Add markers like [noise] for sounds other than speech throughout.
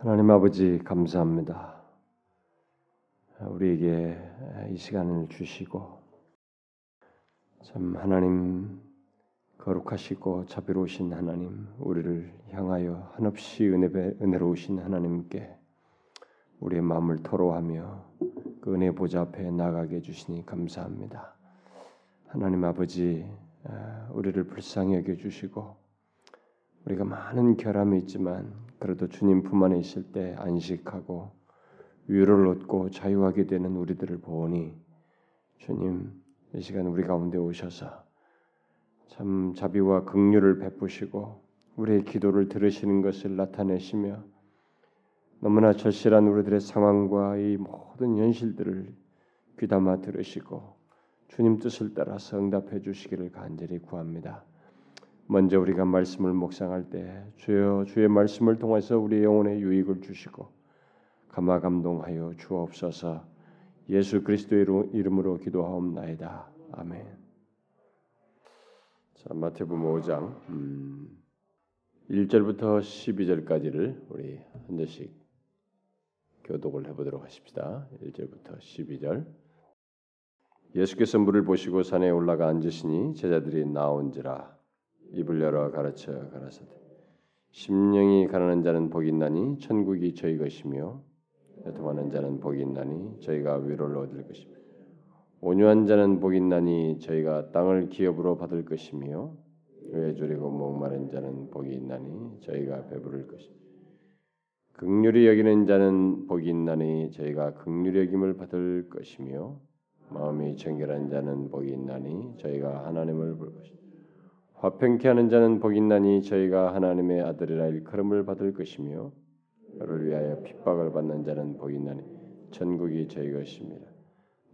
하나님 아버지 감사합니다. 우리에게 이 시간을 주시고 참 하나님 거룩하시고 자비로우신 하나님 우리를 향하여 한없이 은혜 은혜로우신 하나님께 우리의 마음을 토로하며 그 은혜 보좌 앞에 나가게 해주시니 감사합니다. 하나님 아버지 우리를 불쌍히 여겨 주시고 우리가 많은 결함이 있지만 그래도 주님 품 안에 있을 때 안식하고 위로를 얻고 자유하게 되는 우리들을 보니 주님 이 시간 우리 가운데 오셔서 참 자비와 긍휼을 베푸시고 우리의 기도를 들으시는 것을 나타내시며 너무나 절실한 우리들의 상황과 이 모든 현실들을 귀담아 들으시고 주님 뜻을 따라서 응답해 주시기를 간절히 구합니다. 먼저 우리가 말씀을 묵상할 때 주여 주의 말씀을 통해서 우리 영혼에 유익을 주시고 감화 감동하여 주옵소서. 예수 그리스도의 이름으로 기도하옵나이다. 아멘. 자, 마태복음 5장 음, 1절부터 12절까지를 우리 한 절씩 교독을 해보도록 하십시다. 1절부터 12절. 예수께서 물을 보시고 산에 올라가 앉으시니 제자들이 나온지라 입을 열어 가르쳐 가라사대. 심령이 가난한 자는 복이 있나니 천국이 저희 것이며 애통하는 자는 복이 있나니 저희가 위로를 얻을 것이며 온유한 자는 복이 있나니 저희가 땅을 기업으로 받을 것이며 왜 줄이고 목마른 자는 복이 있나니 저희가 배부를 것이며 극률이 여기는 자는 복이 있나니 저희가 극률이 여김을 받을 것이며 마음이 정결한 자는 복이 있나니 저희가 하나님을 볼 것이며 화평케 하는 자는 복이 있나니 저희가 하나님의 아들이라 일컬음을 받을 것이며 너를 위하여 핍박을 받는 자는 복이 있나니 천국이 저희 것입니다.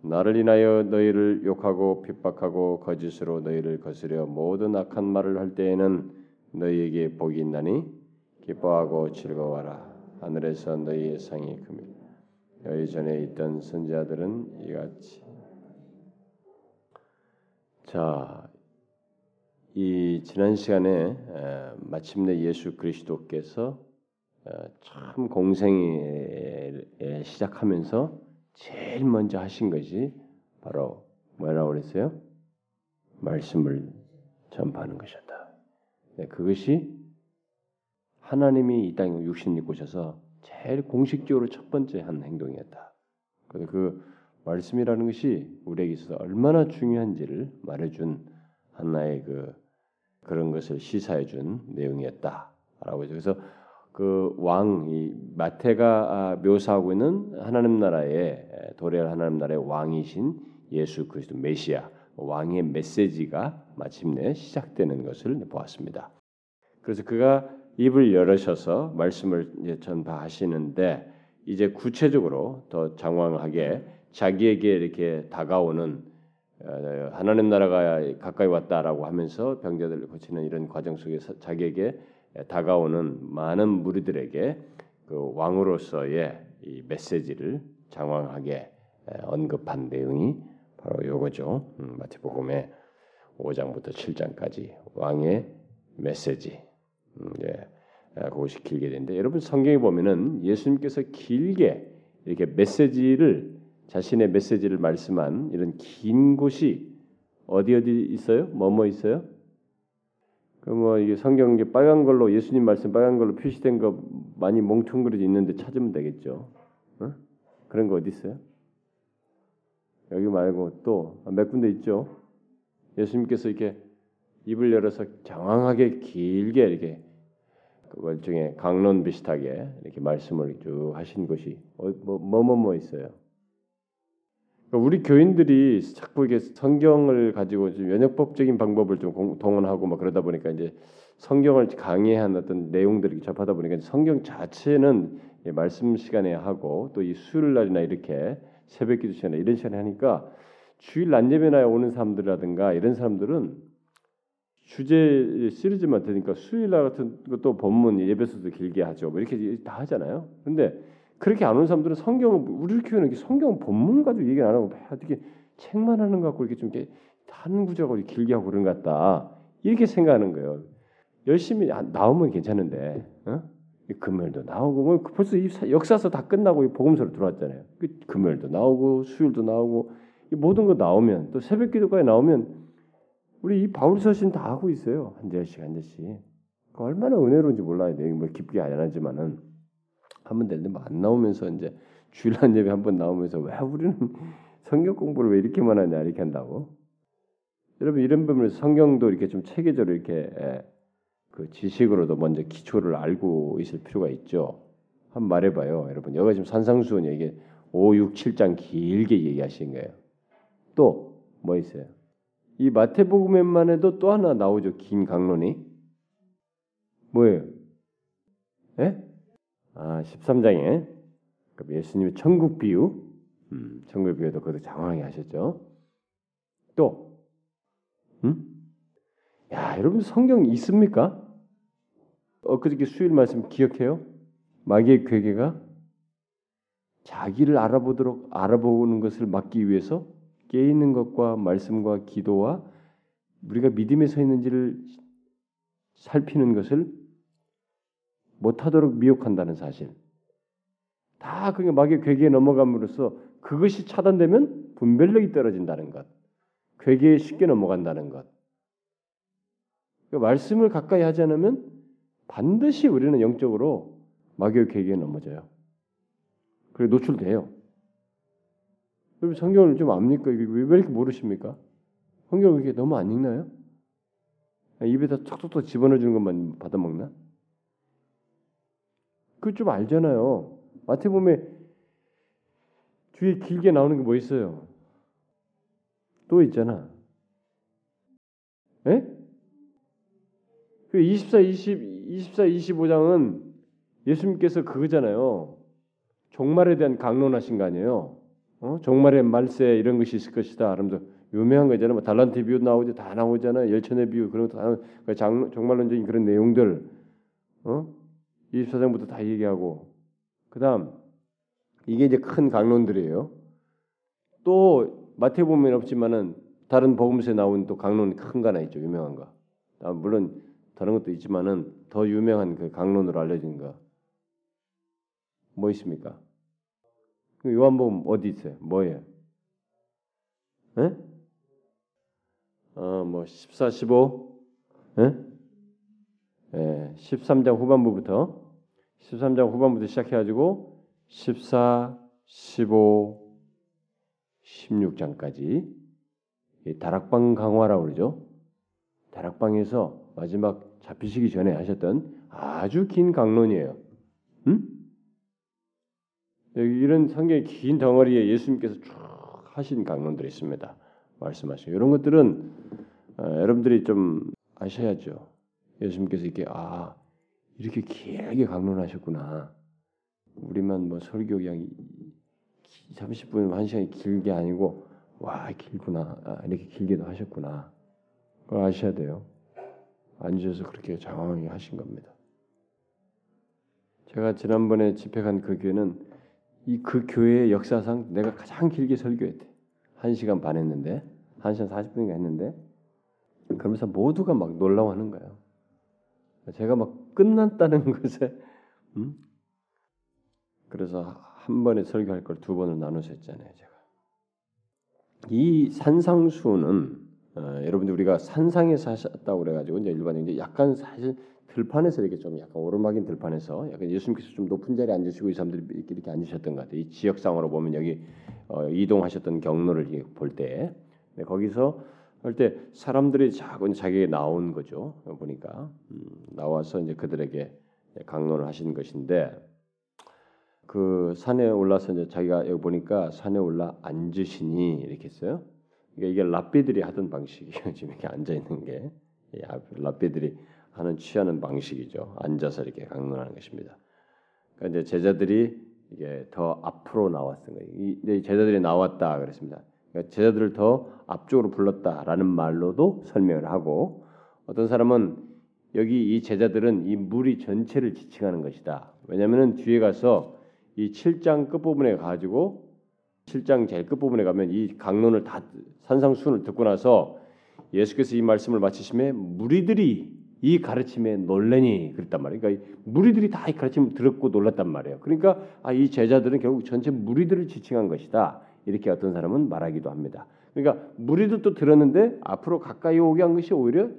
나를 인하여 너희를 욕하고 핍박하고 거짓으로 너희를 거스려 모든 악한 말을 할 때에는 너희에게 복이 있나니 기뻐하고 즐거워라 하늘에서 너희의 상이 큽니다. 너희 전에 있던 선지자들은 이같이 자, 이 지난 시간에 마침내 예수 그리스도께서 참 공생에 시작하면서 제일 먼저 하신 것이 바로 뭐라고 그랬어요? 말씀을 전파하는 것이었다. 네, 그것이 하나님이 이 땅에 육신 입고 오셔서 제일 공식적으로 첫 번째 한 행동이었다. 그래서 그 말씀이라는 것이 우리에게 있어서 얼마나 중요한지를 말해준 하나의 그 그런 것을 시사해 준 내용이었다라고 해서 그래서 그 왕 이 마태가 아, 묘사하고 있는 하나님 나라의 도래할 하나님 나라의 왕이신 예수 그리스도 메시아 왕의 메시지가 마침내 시작되는 것을 보았습니다. 그래서 그가 입을 열으셔서 말씀을 전파하시는데 이제 구체적으로 더 장황하게 자기에게 이렇게 다가오는 어, 하나님 나라가 가까이 왔다라고 하면서 병자들을 고치는 이런 과정 속에서 자기에게 다가오는 많은 무리들에게 그 왕으로서의 이 메시지를 장황하게 언급한 내용이 바로 요거죠. 음, 마태복음의 5장부터 7장까지 왕의 메시지. 음, 예, 그것이 길게 되는데 여러분 성경에 보면은 예수님께서 길게 이렇게 메시지를 자신의 메시지를 말씀한 이런 긴 곳이 어디 어디 있어요? 뭐뭐 뭐 있어요? 그뭐 이게 성경 이 빨간 걸로 예수님 말씀 빨간 걸로 표시된 거 많이 뭉퉁그려져 있는데 찾으면 되겠죠. 어? 그런 거 어디 있어요? 여기 말고 또 몇 군데 있죠. 예수님께서 이렇게 입을 열어서 장황하게 길게 이렇게 그걸 중에 강론 비슷하게 이렇게 말씀을 쭉 하신 것이 뭐뭐뭐 뭐, 뭐, 뭐 있어요. 그러니까 우리 교인들이 자꾸 이게 성경을 가지고 좀 연역법적인 방법을 좀 동원하고 막 그러다 보니까 이제 성경을 강의한 어떤 내용들을 접하다 보니까 성경 자체는 말씀 시간에 하고 또 이 수요일 날이나 이렇게 새벽 기도 시간에 이런 시간에 하니까 주일 난예배나 오는 사람들이라든가 이런 사람들은 주제 시리즈만 되니까 수요일 날 같은 것도 본문 예배서도 길게 하죠. 뭐 이렇게 다 하잖아요. 근데 그렇게 안 오는 사람들은 성경을 우리 교회는 성경 본문 가지고 얘기 안 하고 어떻게 책만 하는 것 같고 이렇게 좀 이렇게 한 구조가 길게 하고 그런 것 같다 이렇게 생각하는 거예요. 열심히 나오면 괜찮은데 어? 금요일도 나오고 뭐 벌써 이 역사서 다 끝나고 복음서로 들어왔잖아요. 그 금요일도 나오고 수요일도 나오고 모든 거 나오면 또 새벽기도까지 나오면 우리 이 바울 서신 다 하고 있어요. 한 절씩 한 절씩. 얼마나 은혜로운지 몰라야 돼요. 뭐 기쁘게 안 하지만은 한번 되는데 뭐 안 나오면서 이제 주일날 예배 한 번 나오면서 왜 우리는 [laughs] 성경 공부를 왜 이렇게만 하냐 이렇게 한다고. 여러분 이런 부분에서 성경도 이렇게 좀 체계적으로 이렇게 그 지식으로도 먼저 기초를 알고 있을 필요가 있죠. 한번 말해봐요, 여러분. 여기 지금 산상수훈 얘기 5, 6, 7장 길게 얘기하신 거예요. 또 뭐 있어요? 이 마태복음에만 해도 또 하나 나오죠. 긴 강론이 뭐예요? 예? 아 13장에 예수님의 천국 비유, 음, 천국 비유도 그것도 장황하게 하셨죠. 또, 음? 야 여러분 성경 있습니까? 엊그저께 수일 말씀 기억해요? 마귀의 괴계가 자기를 알아보도록 알아보는 것을 막기 위해서 깨 있는 것과 말씀과 기도와 우리가 믿음에 서 있는지를 살피는 것을 못하도록 미혹한다는 사실. 다 그게 마귀의 괴계에 넘어감으로써 그것이 차단되면 분별력이 떨어진다는 것. 괴계에 쉽게 넘어간다는 것. 그러니까 말씀을 가까이 하지 않으면 반드시 우리는 영적으로 마귀의 괴계에 넘어져요. 그리고 노출돼요. 여러분 성경을 좀 압니까? 왜 이렇게 모르십니까? 성경을 이렇게 너무 안 읽나요? 입에다 툭툭툭 집어넣어 주는 것만 받아먹나? 그거 좀 알잖아요. 마태복음에 뒤에 길게 나오는 게 뭐 있어요? 또 있잖아. 예? 그 24, 20, 24, 25장은 예수님께서 그거잖아요. 종말에 대한 강론하신 거 아니에요. 어? 종말의 말세 이런 것이 있을 것이다. 그러면서 유명한 거잖아요. 뭐 달란트 비유 나오지 다 나오잖아요. 열천의 비유 그런 거다 그 장, 종말론적인 그런 내용들 어? 24장부터 다 얘기하고 그다음 이게 이제 큰 강론들이에요. 또 마태복음에는 없지만은 다른 복음서에 나온 또 강론 큰 거 하나 있죠. 유명한 거. 아, 물론 다른 것도 있지만은 더 유명한 그 강론으로 알려진 거. 뭐 있습니까? 그 요한복음 어디 있어요? 뭐예요? 예? 어, 뭐 14, 15, 예? 예, 13장 후반부부터 13장 후반부터 시작해가지고 14, 15, 16장까지 다락방 강화라고 그러죠. 다락방에서 마지막 잡히시기 전에 하셨던 아주 긴 강론이에요. 음? 여기 이런 성경의 긴 덩어리에 예수님께서 쭉 하신 강론들이 있습니다. 말씀하신 이런 것들은 어, 여러분들이 좀 아셔야죠. 예수님께서 이렇게 아 이렇게 길게 강론하셨구나. 우리만 뭐 설교 그냥 30분 1시간이 길게 아니고 와 길구나 아, 이렇게 길게도 하셨구나. 그걸 아셔야 돼요. 앉으셔서 그렇게 장황하게 하신 겁니다. 제가 지난번에 집회 간 그 교회는 이 그 교회의 역사상 내가 가장 길게 설교했대. 1시간 반 했는데 1시간 40분인가 했는데 그러면서 모두가 막 놀라워하는 거예요. 제가 막 끝났다는 [laughs] 것에 음? 그래서 한 번에 설교할 걸 두 번을 나눠서 했잖아요, 제가. 이 산상수는 어, 여러분들 우리가 산상에 사셨다고 그래가지고 이제 이제 약간 사실 들판에서 이렇게 좀 약간 오르막인 들판에서 약간 예수님께서 좀 높은 자리에 앉으시고 이 사람들이 이렇게, 이렇게 앉으셨던 것 같아요. 이 지역상으로 보면 여기 어, 이동하셨던 경로를 볼 때, 네, 거기서 할때 사람들이 자꾸 자기에게 나온 거죠. 보니까 음, 나와서 이제 그들에게 강론을 하신 것인데 그 산에 올라서 이제 자기가 여기 보니까 산에 올라 앉으시니 이렇게 했어요. 그러니까 이게 랍비들이 하던 방식이에요. [laughs] 지금 이렇게 앉아 있는 게 랍비들이 하는 취하는 방식이죠. 앉아서 이렇게 강론하는 것입니다. 그러니까 이제 제자들이 이게 더 앞으로 나왔던 거예요. 이 제자들이 나왔다 그랬습니다. 그러니까 제자들을 더 앞쪽으로 불렀다라는 말로도 설명을 하고 어떤 사람은 여기 이 제자들은 이 무리 전체를 지칭하는 것이다. 왜냐하면 뒤에 가서 이 7장 끝부분에 가지고 7장 제일 끝부분에 가면 이 강론을 다 산상순을 듣고 나서 예수께서 이 말씀을 마치심에 무리들이 이 가르침에 놀래니 그랬단 말이에요. 그러니까 무리들이 다 이 가르침 들었고 놀랐단 말이에요. 그러니까 아, 이 제자들은 결국 전체 무리들을 지칭한 것이다. 이렇게 어떤 사람은 말하기도 합니다. 그러니까 무리들도 들었는데 앞으로 가까이 오게 한 것이 오히려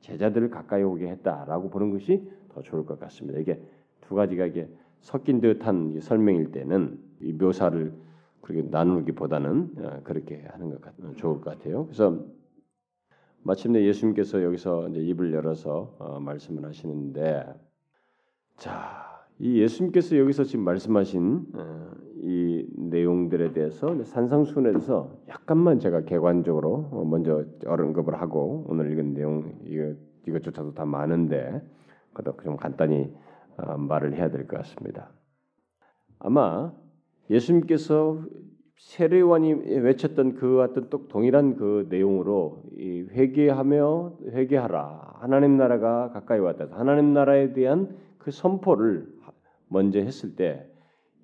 제자들을 가까이 오게 했다라고 보는 것이 더 좋을 것 같습니다. 이게 두 가지가 이게 섞인 듯한 설명일 때는 이 묘사를 그렇게 나누기보다는 어, 그렇게 하는 것 같, 좋을 것 같아요. 그래서 마침내 예수님께서 여기서 이제 입을 열어서 어, 말씀을 하시는데 자, 이 예수님께서 여기서 지금 말씀하신 어, 이 내용들에 대해서 산상순에서 약간만 제가 개관적으로 어, 먼저 언급을 하고 오늘 읽은 내용 이거 이것조차도 다 많은데 그래도 좀 간단히 어, 말을 해야 될 것 같습니다. 아마 예수님께서 세례관이 외쳤던 그와 같은 또 동일한 그 내용으로 회개하며 회개하라 하나님 나라가 가까이 왔다 하나님 나라에 대한 그 선포를 먼저 했을 때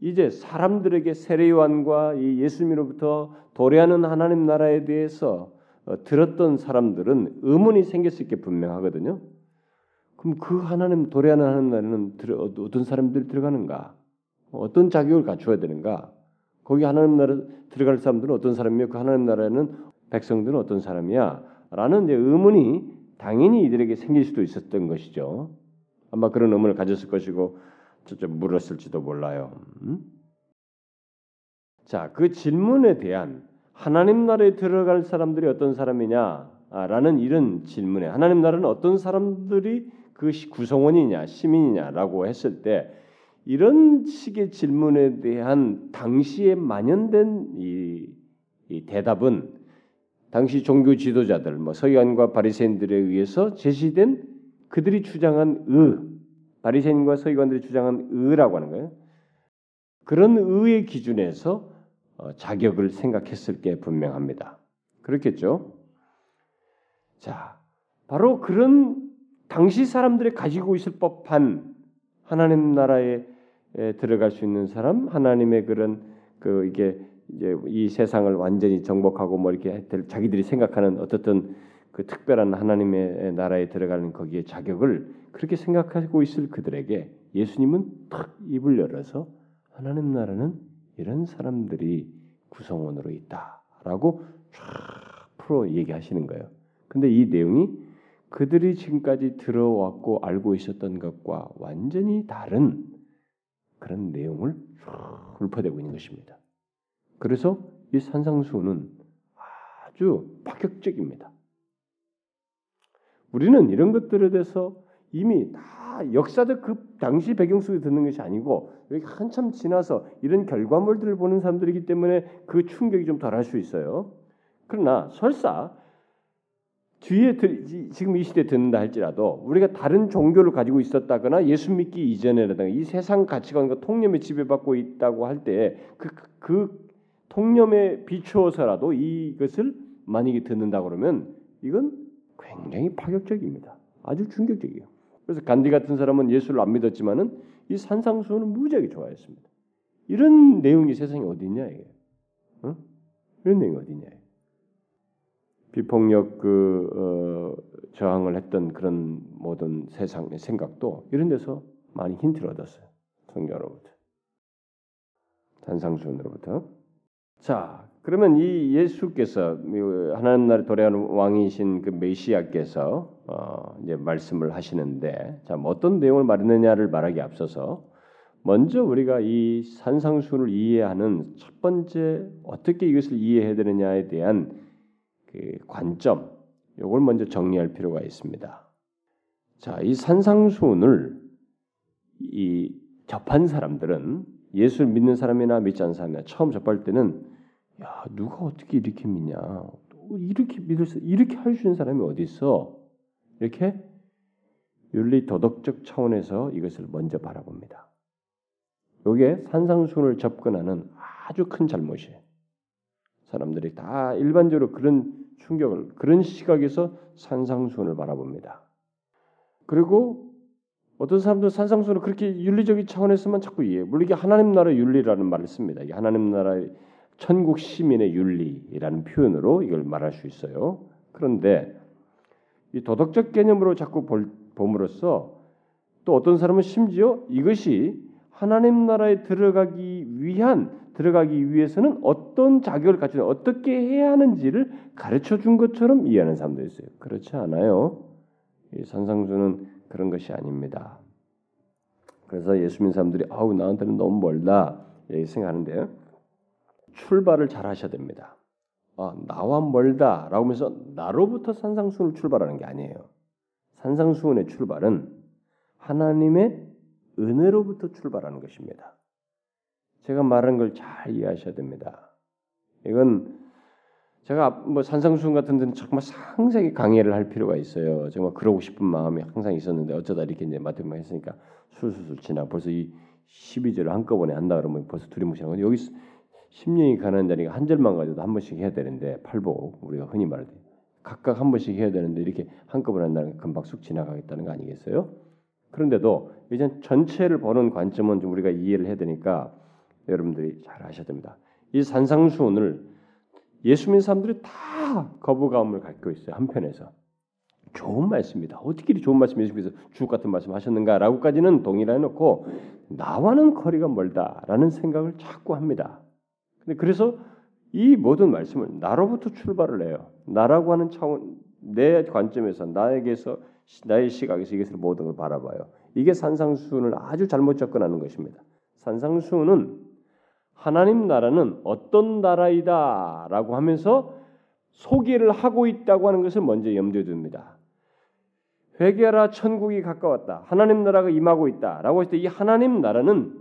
이제 사람들에게 세례요한과 이 예수님으로부터 도래하는 하나님 나라에 대해서 어, 들었던 사람들은 의문이 생길 수 있게 분명하거든요. 그럼 그 하나님 도래하는 하나님 나라는 어떤 사람들이 들어가는가? 어떤 자격을 갖추어야 되는가? 거기 하나님 나라 들어갈 사람들은 어떤 사람이며 그 하나님 나라에는 백성들은 어떤 사람이야? 라는 의문이 당연히 이들에게 생길 수도 있었던 것이죠. 아마 그런 의문을 가졌을 것이고 직접 물었을지도 몰라요. 음? 자, 그 질문에 대한 하나님 나라에 들어갈 사람들이 어떤 사람이냐라는 이런 질문에 하나님 나라는 어떤 사람들이 그 구성원이냐 시민이냐라고 했을 때 이런 식의 질문에 대한 당시에 만연된 이, 이 대답은 당시 종교 지도자들, 뭐 서기관과 바리새인들에 의해서 제시된 그들이 주장한 의, 바리새인과 서기관들이 주장한 의라고 하는 거예요. 그런 의의 기준에서 어, 자격을 생각했을 게 분명합니다. 그렇겠죠? 자, 바로 그런 당시 사람들이 가지고 있을 법한 하나님 나라에 들어갈 수 있는 사람, 하나님의 그런 그 이게 이제 이 세상을 완전히 정복하고 뭐 이렇게 자기들이 생각하는 어떻든 그 특별한 하나님의 나라에 들어가는 거기에 자격을 그렇게 생각하고 있을 그들에게 예수님은 탁 입을 열어서 하나님 나라는 이런 사람들이 구성원으로 있다라고 쫙 풀어 얘기하시는 거예요. 근데 이 내용이 그들이 지금까지 들어왔고 알고 있었던 것과 완전히 다른 그런 내용을 훑어대고 있는 것입니다. 그래서 이 산상수는 아주 파격적입니다. 우리는 이런 것들에 대해서 이미 다 역사적 그 당시 배경 속에 듣는 것이 아니고 여기 한참 지나서 이런 결과물들을 보는 사람들이기 때문에 그 충격이 좀 덜할 수 있어요. 그러나 설사 뒤에 지금 이 시대 듣는다 할지라도 우리가 다른 종교를 가지고 있었다거나 예수 믿기 이전에라든가 이 세상 가치관과 통념에 지배받고 있다고 할 때 그 그 통념에 비추어서라도 이것을 만약에 듣는다 그러면 이건 굉장히 파격적입니다. 아주 충격적이에요. 그래서 간디 같은 사람은 예수를 안 믿었지만은 이 산상수는 무지하게 좋아했습니다. 이런 내용이 세상에 어디 있냐 이게? 어? 이런 내용이 어디 있냐? 비폭력 그 어, 저항을 했던 그런 모든 세상의 생각도 이런 데서 많이 힌트를 얻었어요. 성경으로부터. 산상수훈으로부터. 자, 그러면 이 예수께서 하나님 나라에 도래하는 왕이신 그 메시아께서 어, 이제 말씀을 하시는데 자, 뭐 어떤 내용을 말했느냐를 말하기 앞서서 먼저 우리가 이 산상수를 이해하는 첫 번째 어떻게 이것을 이해해야 되느냐에 대한 그 관점 이걸 먼저 정리할 필요가 있습니다. 자, 이 산상수훈을 이 접한 사람들은 예수를 믿는 사람이나 믿지 않는 사람이나 처음 접할 때는 야 누가 어떻게 이렇게 믿냐 이렇게 믿을 수 이렇게 할 수 있는 사람이 어디 있어 이렇게 윤리 도덕적 차원에서 이것을 먼저 바라봅니다. 이게 산상순을 접근하는 아주 큰 잘못이에요. 사람들이 다 일반적으로 그런 충격을 그런 시각에서 산상순을 바라봅니다. 그리고 어떤 사람들은 산상수를 그렇게 윤리적인 차원에서만 자꾸 이해해. 물론 이게 하나님 나라 윤리라는 말을 씁니다. 이게 하나님 나라의 천국 시민의 윤리라는 표현으로 이걸 말할 수 있어요. 그런데 이 도덕적 개념으로 자꾸 볼, 봄으로써 또 어떤 사람은 심지어 이것이 하나님 나라에 들어가기 위한 들어가기 위해서는 어떤 자격을 갖추는 어떻게 해야 하는지를 가르쳐 준 것처럼 이해하는 사람도 있어요. 그렇지 않아요. 이 산상수는 그런 것이 아닙니다. 그래서 예수 믿는 사람들이 아우 나한테는 너무 멀다 이렇게 생각하는데 출발을 잘 하셔야 됩니다. 아, 나와 멀다라고 하면서 나로부터 산상수훈을 출발하는 게 아니에요. 산상수훈의 출발은 하나님의 은혜로부터 출발하는 것입니다. 제가 말한 걸 잘 이해하셔야 됩니다. 이건 제가 뭐 산상수훈 같은 데는 정말 상세히 강의를 할 필요가 있어요. 정말 그러고 싶은 마음이 항상 있었는데 어쩌다 이렇게 이제 맡으면 했으니까 술술술 지나 벌써 이 12절을 한꺼번에 한다 그러면 벌써 두리뭉실한 건 여기 10년이 가는 자리가 한 절만 가지고도 한 번씩 해야 되는데 팔복 우리가 흔히 말할 때 각각 한 번씩 해야 되는데 이렇게 한꺼번에 한다는 금방 쑥 지나가겠다는 거 아니겠어요? 그런데도 이제 전체를 보는 관점은 좀 우리가 이해를 해야 되니까 여러분들이 잘 아셔야 됩니다. 이 산상수훈을 예수 믿는 사람들이 다 거부감을 갖고 있어요. 한편에서 좋은 말씀입니다. 어떻게 이리 좋은 말씀 예수께서 주옥 같은 말씀 하셨는가라고까지는 동의를 해놓고 나와는 거리가 멀다라는 생각을 자꾸 합니다. 근데 그래서 이 모든 말씀을 나로부터 출발을 해요. 나라고 하는 차원 내 관점에서 나에게서 나의 시각에서 이것을 모든 걸 바라봐요. 이게 산상수훈을 아주 잘못 접근하는 것입니다. 산상수훈은 하나님 나라는 어떤 나라이다라고 하면서 소개를 하고 있다고 하는 것을 먼저 염두에 둡니다. 회개하라 천국이 가까웠다. 하나님 나라가 임하고 있다라고 했을 때 이 하나님 나라는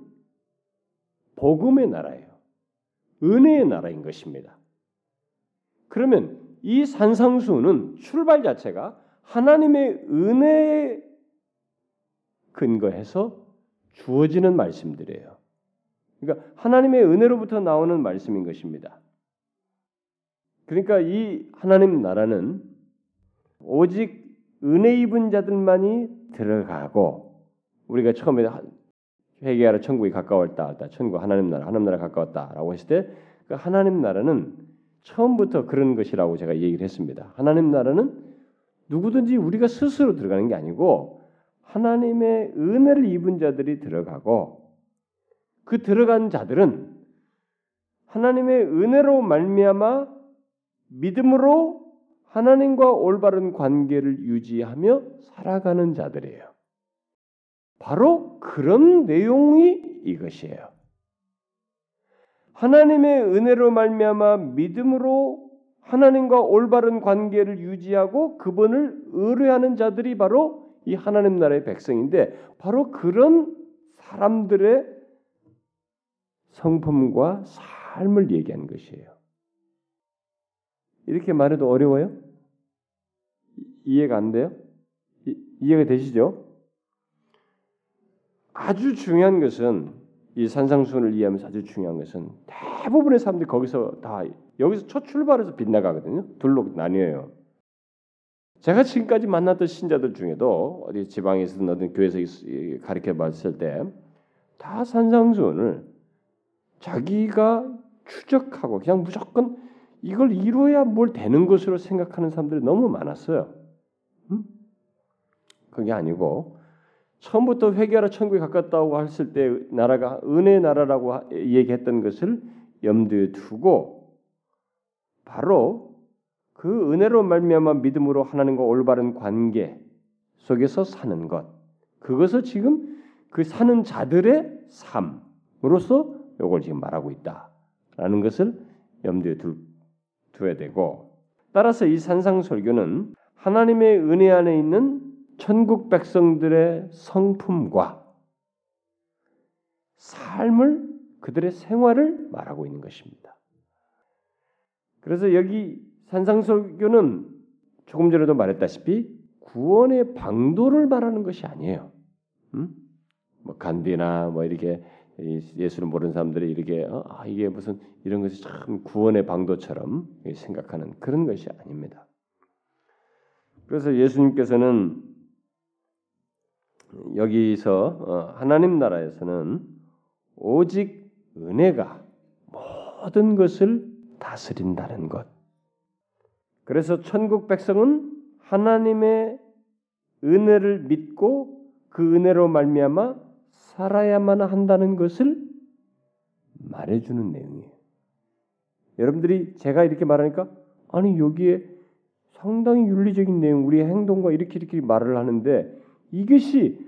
복음의 나라예요. 은혜의 나라인 것입니다. 그러면 이 산상수는 출발 자체가 하나님의 은혜에 근거해서 주어지는 말씀들이에요. 그러니까 하나님의 은혜로부터 나오는 말씀인 것입니다. 그러니까 이 하나님 나라는 오직 은혜 입은 자들만이 들어가고 우리가 처음에 회개하라 천국이 가까웠다. 천국 하나님 나라 하나님 나라 가까웠다라고 했을 때 그 하나님 나라는 처음부터 그런 것이라고 제가 얘기를 했습니다. 하나님 나라는 누구든지 우리가 스스로 들어가는 게 아니고 하나님의 은혜를 입은 자들이 들어가고 그 들어간 자들은 하나님의 은혜로 말미암아 믿음으로 하나님과 올바른 관계를 유지하며 살아가는 자들이에요. 바로 그런 내용이 이것이에요. 하나님의 은혜로 말미암아 믿음으로 하나님과 올바른 관계를 유지하고 그분을 의뢰하는 자들이 바로 이 하나님 나라의 백성인데 바로 그런 사람들의 성품과 삶을 얘기한 것이에요. 이렇게 말해도 어려워요? 이해가 안 돼요? 이, 해가 되시죠? 아주 중요한 것은 이 산상수훈을 이해하면서 아주 중요한 것은 대부분의 사람들이 거기서 다 여기서 첫 출발해서 빗나가거든요. 둘로 나뉘어요. 제가 지금까지 만났던 신자들 중에도 어디 지방에서든 어떤 교회에서 가르쳐 봤을 때 다 산상수훈을 자기가 추적하고 그냥 무조건 이걸 이루어야 뭘 되는 것으로 생각하는 사람들이 너무 많았어요. 음? 그게 아니고 처음부터 회개하라 천국에 가깝다고 했을 때 나라가 은혜 나라라고 얘기했던 것을 염두에 두고 바로 그 은혜로 말미암아 믿음으로 하나님과 올바른 관계 속에서 사는 것. 그것을 지금 그 사는 자들의 삶으로서 이걸 지금 말하고 있다라는 것을 염두에 둘, 두어야 되고 따라서 이 산상설교는 하나님의 은혜 안에 있는 천국 백성들의 성품과 삶을 그들의 생활을 말하고 있는 것입니다. 그래서 여기 산상설교는 조금 전에도 말했다시피 구원의 방도를 말하는 것이 아니에요. 음? 뭐 간디나 뭐 이렇게 예수를 모르는 사람들이 이렇게 어, 아, 이게 무슨 이런 것이 참 구원의 방도처럼 생각하는 그런 것이 아닙니다. 그래서 예수님께서는 여기서 어, 하나님 나라에서는 오직 은혜가 모든 것을 다스린다는 것. 그래서 천국 백성은 하나님의 은혜를 믿고 그 은혜로 말미암아 살아야만 한다는 것을 말해주는 내용이에요. 여러분들이 제가 이렇게 말하니까 아니 여기에 상당히 윤리적인 내용, 우리의 행동과 이렇게 이렇게 말을 하는데 이것이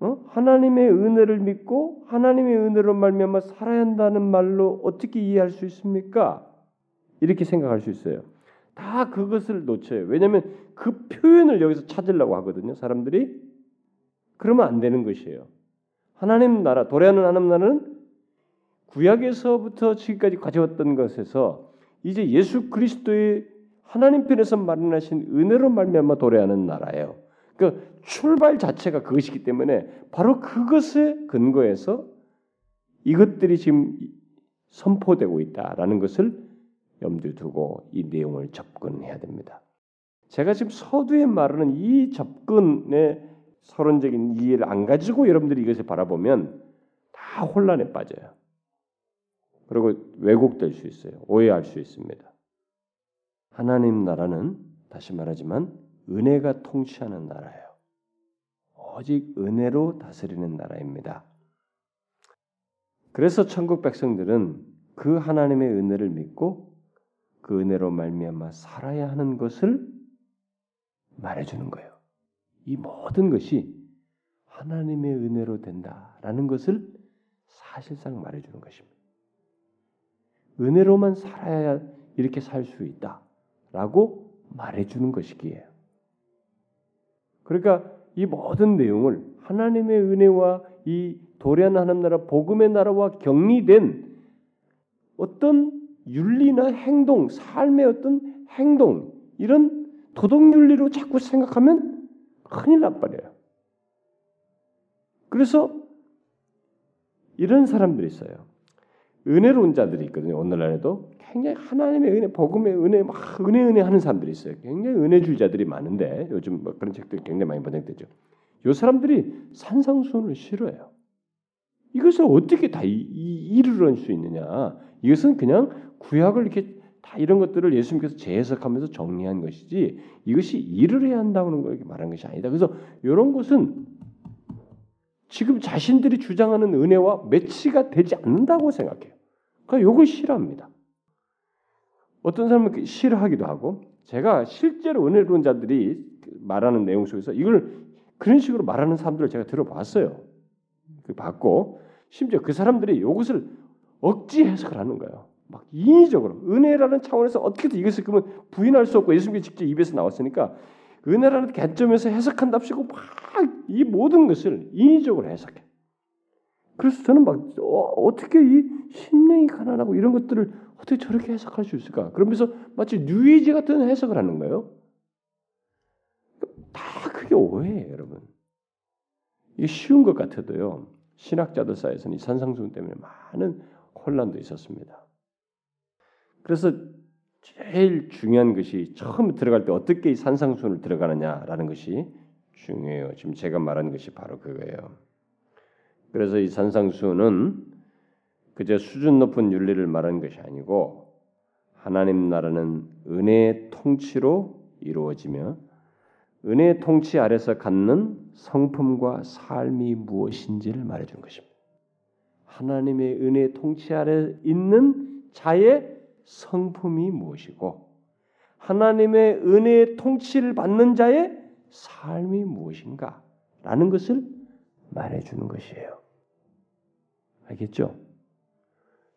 어? 하나님의 은혜를 믿고 하나님의 은혜로 말미암아 살아야 한다는 말로 어떻게 이해할 수 있습니까? 이렇게 생각할 수 있어요. 다 그것을 놓쳐요. 왜냐하면 그 표현을 여기서 찾으려고 하거든요. 사람들이 그러면 안 되는 것이에요. 하나님 나라, 도래하는 하나님 나라는 구약에서부터 지금까지 가져왔던 것에서 이제 예수 그리스도의 하나님 편에서 마련하신 은혜로 말미암아 도래하는 나라예요. 그 출발 자체가 그것이기 때문에 바로 그것에 근거해서 이것들이 지금 선포되고 있다라는 것을 염두에 두고 이 내용을 접근해야 됩니다. 제가 지금 서두에 말하는 이 접근의 서론적인 이해를 안 가지고 여러분들이 이것을 바라보면 다 혼란에 빠져요. 그리고 왜곡될 수 있어요. 오해할 수 있습니다. 하나님 나라는 다시 말하지만 은혜가 통치하는 나라예요. 오직 은혜로 다스리는 나라입니다. 그래서 천국 백성들은 그 하나님의 은혜를 믿고 그 은혜로 말미암아 살아야 하는 것을 말해주는 거예요. 이 모든 것이 하나님의 은혜로 된다라는 것을 사실상 말해주는 것입니다. 은혜로만 살아야 이렇게 살 수 있다라고 말해주는 것이기에 그러니까 이 모든 내용을 하나님의 은혜와 이 도래한 하나님 나라 복음의 나라와 격리된 어떤 윤리나 행동, 삶의 어떤 행동 이런 도덕 윤리로 자꾸 생각하면 큰일 나버려요. 그래서 이런 사람들이 있어요. 은혜로운 자들이 있거든요. 오늘날에도 굉장히 하나님의 은혜, 복음의 은혜, 막 은혜 은혜 하는 사람들이 있어요. 굉장히 은혜주의자들이 많은데 요즘 뭐 그런 책들 굉장히 많이 번역되죠. 요 사람들이 산상수훈을 싫어해요. 이것을 어떻게 다 이르러낼 수 있느냐? 이것은 그냥 구약을 이렇게 다 이런 것들을 예수님께서 재해석하면서 정리한 것이지 이것이 일을 해야 한다는 걸 말한 것이 아니다. 그래서 이런 것은 지금 자신들이 주장하는 은혜와 매치가 되지 않는다고 생각해요. 그러니까 이걸 싫어합니다. 어떤 사람은 싫어하기도 하고 제가 실제로 은혜로운 자들이 말하는 내용 속에서 이걸 그런 식으로 말하는 사람들을 제가 들어봤어요. 그 봤고 심지어 그 사람들이 이것을 억지 해석을 하는 거예요. 막 인위적으로 은혜라는 차원에서 어떻게든 이것을 그러면 부인할 수 없고 예수님이 직접 입에서 나왔으니까 은혜라는 관점에서 해석한답시고 막 이 모든 것을 인위적으로 해석해. 그래서 저는 막 어, 떻게이 심령이 가난하고 이런 것들을 어떻게 저렇게 해석할 수 있을까? 그러면서 마치 뉴에이지 같은 해석을 하는 거예요. 다 그게 오해예요, 여러분. 이게 쉬운 것 같아도요. 신학자들 사이에서는 이 산상수훈 때문에 많은 혼란도 있었습니다. 그래서 제일 중요한 것이 처음 들어갈 때 어떻게 이 산상수훈을 들어가느냐라는 것이 중요해요. 지금 제가 말한 것이 바로 그거예요. 그래서 이 산상수훈은 그저 수준 높은 윤리를 말하는 것이 아니고 하나님 나라는 은혜의 통치로 이루어지며 은혜의 통치 아래서 갖는 성품과 삶이 무엇인지를 말해준 것입니다. 하나님의 은혜 통치 아래 있는 자의 성품이 무엇이고 하나님의 은혜의 통치를 받는 자의 삶이 무엇인가라는 것을 말해주는 것이에요. 알겠죠?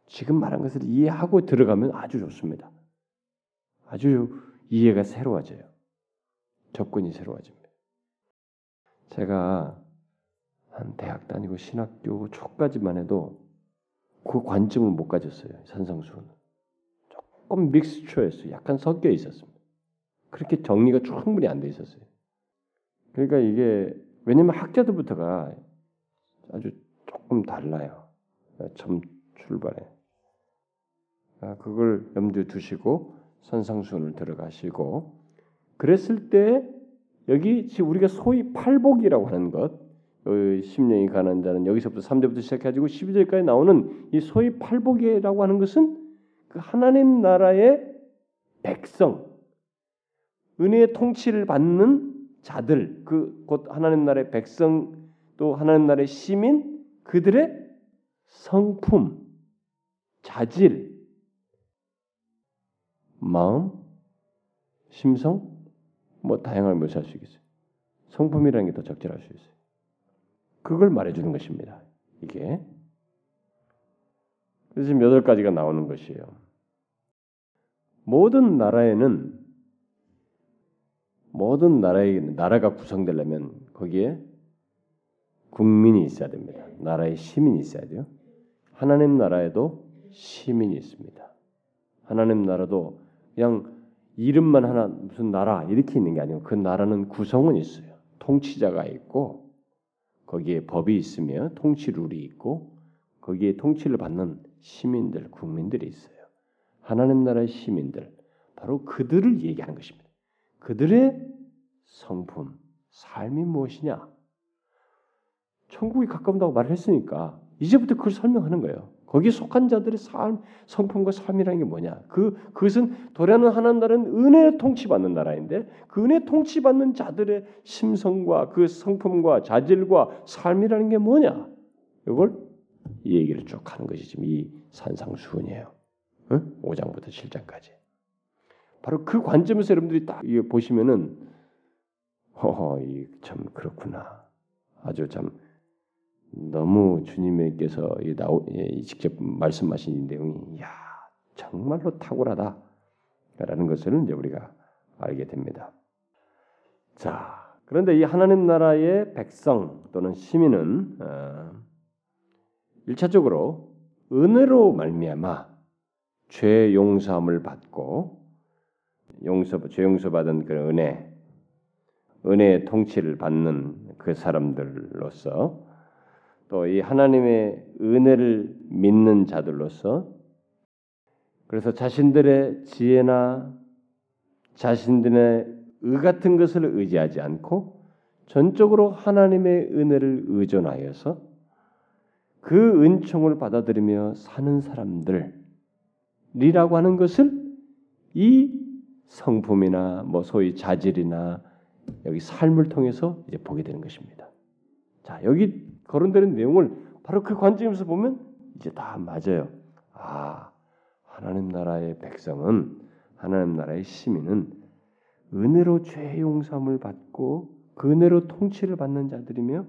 지금 말한 것을 이해하고 들어가면 아주 좋습니다. 아주 이해가 새로워져요. 접근이 새로워집니다. 제가 한 대학 다니고 신학교 초까지만 해도 그 관점을 못 가졌어요. 산성수는 조금 믹스처였어요. 약간 섞여 있었습니다. 그렇게 정리가 충분히 안 돼 있었어요. 그러니까 이게 왜냐면 학자들부터가 아주 조금 달라요. 점 출발에 아, 그걸 염두에 두시고 선상순을 들어가시고 그랬을 때 여기 지금 우리가 소위 팔복이라고 하는 것 심령이 가난 자는 여기서부터 3절부터 시작해가지고 12절까지 나오는 이 소위 팔복이라고 하는 것은 그 하나님 나라의 백성 은혜의 통치를 받는 자들 그 곧 하나님 나라의 백성 또 하나님 나라의 시민 그들의 성품 자질 마음 심성 뭐 다양하게 묘사할 수 있겠어요. 성품이라는 게 더 적절할 수 있어요. 그걸 말해주는 것입니다. 이게 그래서 지금 여덟 가지가 나오는 것이에요. 모든 나라에는 모든 나라의 나라가 구성되려면 거기에 국민이 있어야 됩니다. 나라의 시민이 있어야 돼요. 하나님 나라에도 시민이 있습니다. 하나님 나라도 그냥 이름만 하나 무슨 나라 이렇게 있는 게 아니고 그 나라는 구성은 있어요. 통치자가 있고 거기에 법이 있으며 통치 룰이 있고 거기에 통치를 받는 시민들, 국민들이 있어요. 하나님 나라의 시민들, 바로 그들을 얘기하는 것입니다. 그들의 성품, 삶이 무엇이냐? 천국이 가까운다고 말을 했으니까 이제부터 그걸 설명하는 거예요. 거기에 속한 자들의 삶, 성품과 삶이라는 게 뭐냐? 그 그것은 도래하는 하나님 나라는 은혜 통치받는 나라인데 그 은혜 통치받는 자들의 심성과 그 성품과 자질과 삶이라는 게 뭐냐? 이걸 이 얘기를 쭉 하는 것이 지금 이 산상수훈이에요. 응? 5장부터 7장까지. 바로 그 관점에서 여러분들이 딱 보시면은 허허 참 그렇구나. 아주 참 너무 주님께서 직접 말씀하신 이 내용이 야 정말로 탁월하다라는 것을 이제 우리가 알게 됩니다. 자 그런데 이 하나님 나라의 백성 또는 시민은 어, 일차적으로 은혜로 말미암아 죄 용서함을 받고 용서 죄 용서 받은 그 은혜 은혜의 통치를 받는 그 사람들로서 또 이 하나님의 은혜를 믿는 자들로서 그래서 자신들의 지혜나 자신들의 의 같은 것을 의지하지 않고 전적으로 하나님의 은혜를 의존하여서 그 은총을 받아들이며 사는 사람들이라고 하는 것을 이 성품이나 뭐 소위 자질이나 여기 삶을 통해서 이제 보게 되는 것입니다. 자, 여기 거론되는 내용을 바로 그 관점에서 보면 이제 다 맞아요. 아, 하나님 나라의 백성은 하나님 나라의 시민은 은혜로 죄 용서함을 받고 그 은혜로 통치를 받는 자들이며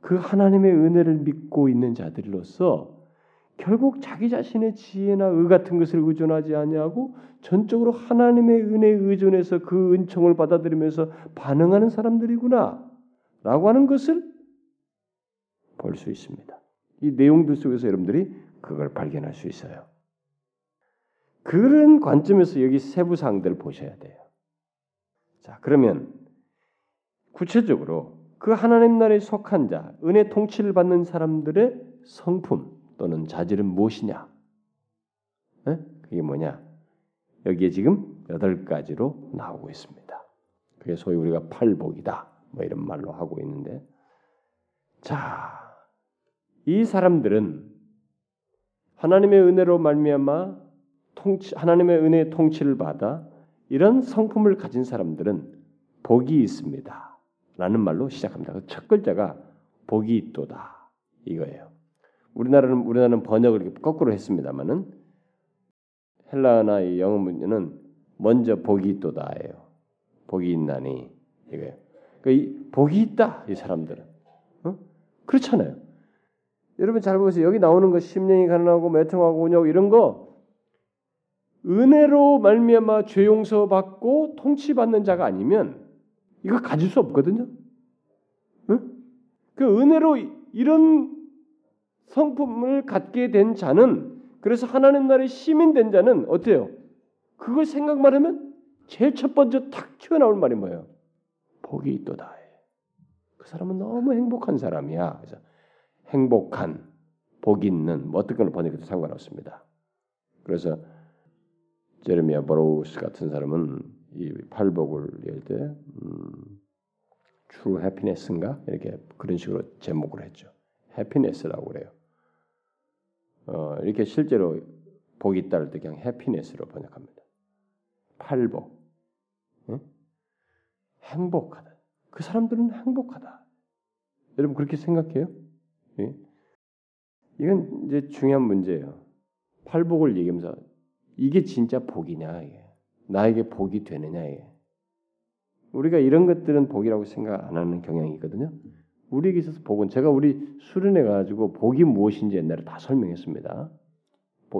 그 하나님의 은혜를 믿고 있는 자들로서 결국 자기 자신의 지혜나 의 같은 것을 의존하지 아니하고 전적으로 하나님의 은혜에 의존해서 그 은총을 받아들이면서 반응하는 사람들이구나 라고 하는 것을 볼 수 있습니다. 이 내용들 속에서 여러분들이 그걸 발견할 수 있어요. 그런 관점에서 여기 세부 사항들을 보셔야 돼요. 자, 그러면 구체적으로 그 하나님 나라에 속한 자, 은혜 통치를 받는 사람들의 성품 또는 자질은 무엇이냐? 에? 그게 뭐냐? 여기에 지금 여덟 가지로 나오고 있습니다. 그게 소위 우리가 팔복이다. 뭐 이런 말로 하고 있는데 자, 이 사람들은 하나님의 은혜로 말미암아 통치 하나님의 은혜의 통치를 받아 이런 성품을 가진 사람들은 복이 있습니다. 라는 말로 시작합니다. 그첫 글자가 복이 있도다 이거예요. 우리나라는 우리나라는 번역을 이렇게 거꾸로 했습니다만은 헬라나 이 영어 문제는 먼저 복이 있도다예요. 복이 있나니 이거예요. 그러니까 복이 있다 이 사람들은 어? 그렇잖아요. 여러분 잘 보세요. 여기 나오는 거 심령이 가난하고 매통하고 온역 이런 거 은혜로 말미암아 죄 용서 받고 통치 받는 자가 아니면 이거 가질 수 없거든요. 응? 그 은혜로 이런 성품을 갖게 된 자는 그래서 하나님 나라의 시민 된 자는 어때요? 그걸 생각만 하면 제일 첫 번째 탁 튀어나올 말이 뭐예요? 복이 있도다. 그 사람은 너무 행복한 사람이야. 그래서 행복한, 복 있는 뭐 어떤 걸 번역해도 상관없습니다. 그래서 제르미야 버로우스 같은 사람은 이 팔복을 열 때, 음, true happiness인가 이렇게 그런 식으로 제목을 했죠. 해피네스라고 그래요. 어, 이렇게 실제로 복이 있다를 때 그냥 해피네스로 번역합니다. 팔복. 응? 행복하다. 그 사람들은 행복하다. 여러분 그렇게 생각해요? 예? 이건 이제 중요한 문제예요. 팔복을 얘기하면서 이게 진짜 복이냐 이게 나에게 복이 되느냐 이게 우리가 이런 것들은 복이라고 생각 안 하는 경향이 있거든요. 우리에게 있어서 복은 제가 우리 수련회 가지고 복이 무엇인지 옛날에 다 설명했습니다.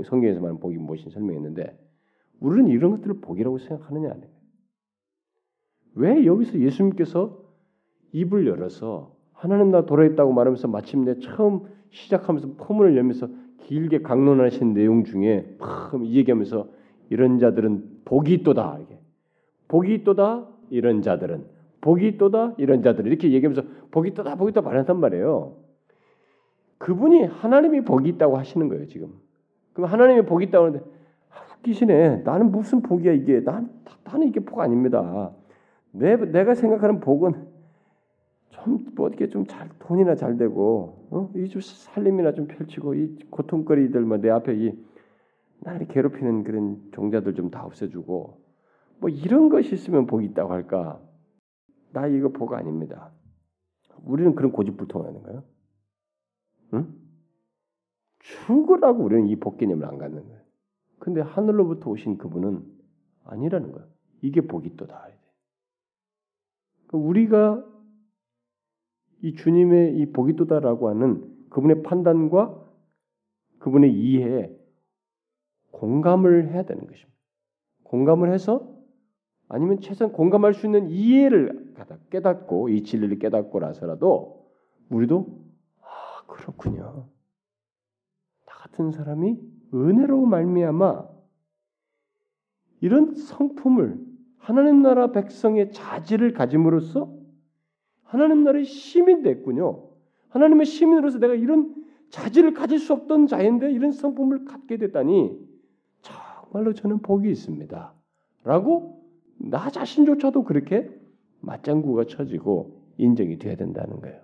성경에서 말하는 복이 무엇인지 설명했는데 우리는 이런 것들을 복이라고 생각하느냐. 왜 여기서 예수님께서 입을 열어서 하나님 나 돌아있다고 말하면서 마침내 처음 시작하면서 포문을 열면서 길게 강론하신 내용 중에 팍 얘기하면서 이런 자들은 복이 있도다 이게 복이 있도다 이런 자들은 복이 있도다 이런 자들은 이렇게 얘기하면서 복이 있도다 복이 있다 말한단 말이에요. 그분이 하나님이 복이 있다고 하시는 거예요 지금. 그럼 하나님이 복이 있다고 하는데 아, 웃기시네. 나는 무슨 복이야 이게? 난 나는 이게 복 아닙니다. 내 내가 생각하는 복은 좀뭐 어떻게 좀 잘 돈이나 잘 되고 어? 이좀 살림이나 좀 펼치고 이 고통거리들 뭐내 앞에 이 나를 괴롭히는 그런 종자들 좀 다 없애주고 뭐 이런 것이 있으면 복이 있다고 할까? 나 이거 복 아닙니다. 우리는 그런 고집불통하는 거예요. 응? 죽으라고 우리는 이 복 개념을 안 갖는 거예요. 근데 하늘로부터 오신 그분은 아니라는 거예요. 이게 복이 또다. 우리가 이 주님의 이 복이 또다라고 하는 그분의 판단과 그분의 이해에 공감을 해야 되는 것입니다. 공감을 해서 아니면 최소한 공감할 수 있는 이해를 깨닫고 이 진리를 깨닫고 나서라도 우리도 아 그렇군요. 나 같은 사람이 은혜로 말미암아 이런 성품을 하나님 나라 백성의 자질을 가짐으로써 하나님 나라의 시민 됐군요. 하나님의 시민으로서 내가 이런 자질을 가질 수 없던 자인데 이런 성품을 갖게 됐다니 정말로 저는 복이 있습니다. 라고 나 자신조차도 그렇게 맞장구가 쳐지고 인정이 돼야 된다는 거예요.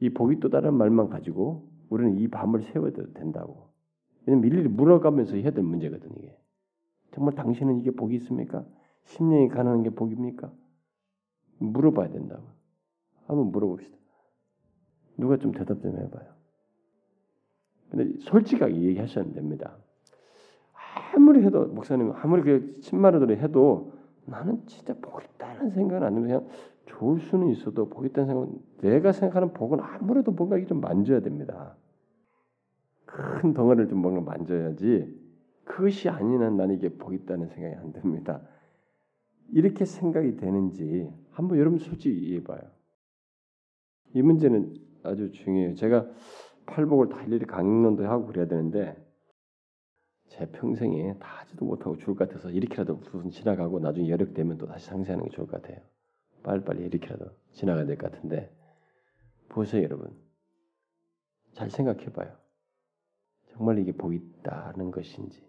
이 복이 또 다른 말만 가지고 우리는 이 밤을 세워도 된다고. 왜냐면 일일이 물어가면서 해야 될 문제거든 이게. 정말 당신은 이게 복이 있습니까? 10년이 가능한 게 복입니까? 물어봐야 된다고. 한번 물어봅시다. 누가 좀 대답 좀 해봐요. 근데 솔직하게 얘기하셔야 됩니다. 아무리 해도 목사님 아무리 그 침마르들이 해도 나는 진짜 복 있다는 생각은 안 들고 그냥 좋을 수는 있어도 복 있다는 생각은 내가 생각하는 복은 아무래도 뭔가 좀 만져야 됩니다. 큰 덩어리를 좀 뭔가 만져야지 그것이 아닌 한 나는 이게 복 있다는 생각이 안 듭니다. 이렇게 생각이 되는지 한번 여러분 솔직히 이해해봐요. 이 문제는 아주 중요해요. 제가 팔복을 다 일일이 강론도 하고 그래야 되는데 제 평생에 다 하지도 못하고 죽을 것 같아서 이렇게라도 무슨 지나가고 나중에 여력되면 또 다시 상세하는 게 좋을 것 같아요. 빨리빨리 이렇게라도 지나가야 될 것 같은데 보세요 여러분. 잘 생각해봐요. 정말 이게 있다는 것인지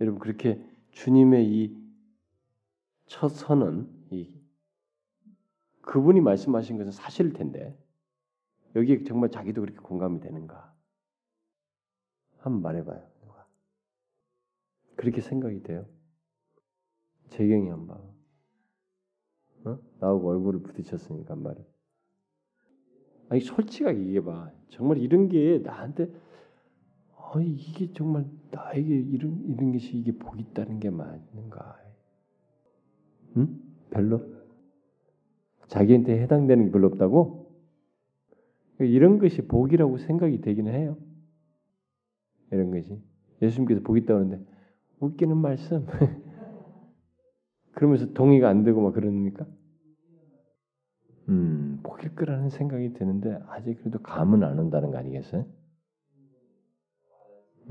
여러분 그렇게 주님의 이 첫 선은 이 그분이 말씀하신 것은 사실일 텐데 여기에 정말 자기도 그렇게 공감이 되는가? 한번 말해봐요. 누가 그렇게 생각이 돼요? 재경이 한 번. 어? 나하고 얼굴을 부딪혔으니까 말이야. 아니 솔직하게 얘기해봐. 정말 이런 게 나한테 어, 이게 정말 나에게 이런 이런 것이 이게 복 있다는 게 맞는가? 응? 별로 자기한테 해당되는 게 별로 없다고? 이런 것이 복이라고 생각이 되기는 해요. 이런 것이 예수님께서 복 있다고 하는데 웃기는 말씀. [laughs] 그러면서 동의가 안 되고 막 그러니까 음, 복일 거라는 생각이 드는데 아직 그래도 감은 안 온다는 거 아니겠어요?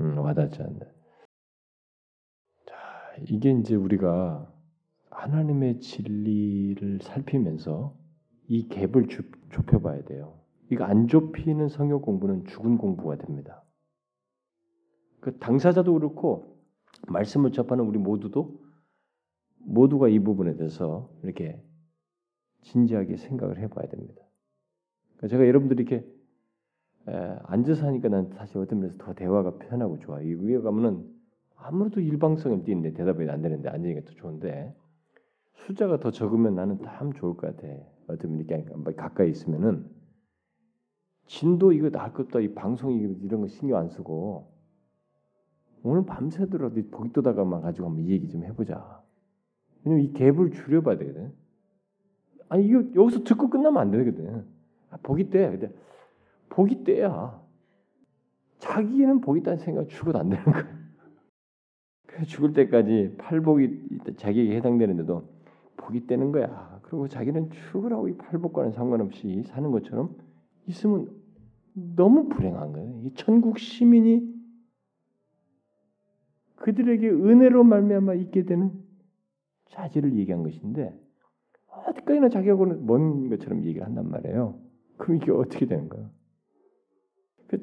음, 와닿지 않는다. 자, 이게 이제 우리가 하나님의 진리를 살피면서 이 갭을 좁혀봐야 돼요. 이거 안 좁히는 성역 공부는 죽은 공부가 됩니다. 그 당사자도 그렇고 말씀을 접하는 우리 모두도 모두가 이 부분에 대해서 이렇게 진지하게 생각을 해봐야 됩니다. 그러니까 제가 여러분들이 이렇게 앉아서 하니까 난 사실 어떤 면에서 더 대화가 편하고 좋아. 이 위에 가면은 아무래도 일방성을 띄는데 대답이 안 되는데 앉으니까 더 좋은데 숫자가 더 적으면 나는 참 좋을 것 같아. 어쩌면 이렇게 가까이 있으면은 진도 이거 나을 것도 이 방송 이런 거 신경 안 쓰고 오늘 밤새도록 보기도다가만 가지고 한번 이 얘기 좀 해보자. 왜냐면 이 갭을 줄여봐야 되거든. 아니 이거 여기서 듣고 끝나면 안 되거든. 아, 보기 때 근데 보기 때야. 자기는 보겠다는 생각 죽어도 안 되는 거야. 죽을 때까지 팔복이 자기에게 해당되는데도 복이 떼는 거야. 그리고 자기는 죽으라고 이 팔복과는 상관없이 사는 것처럼 있으면 너무 불행한 거예요. 이 천국 시민이 그들에게 은혜로 말미암아 있게 되는 자질을 얘기한 것인데 어디까지나 자기하고는 먼 것처럼 얘기를 한단 말이에요. 그럼 이게 어떻게 되는 거예요?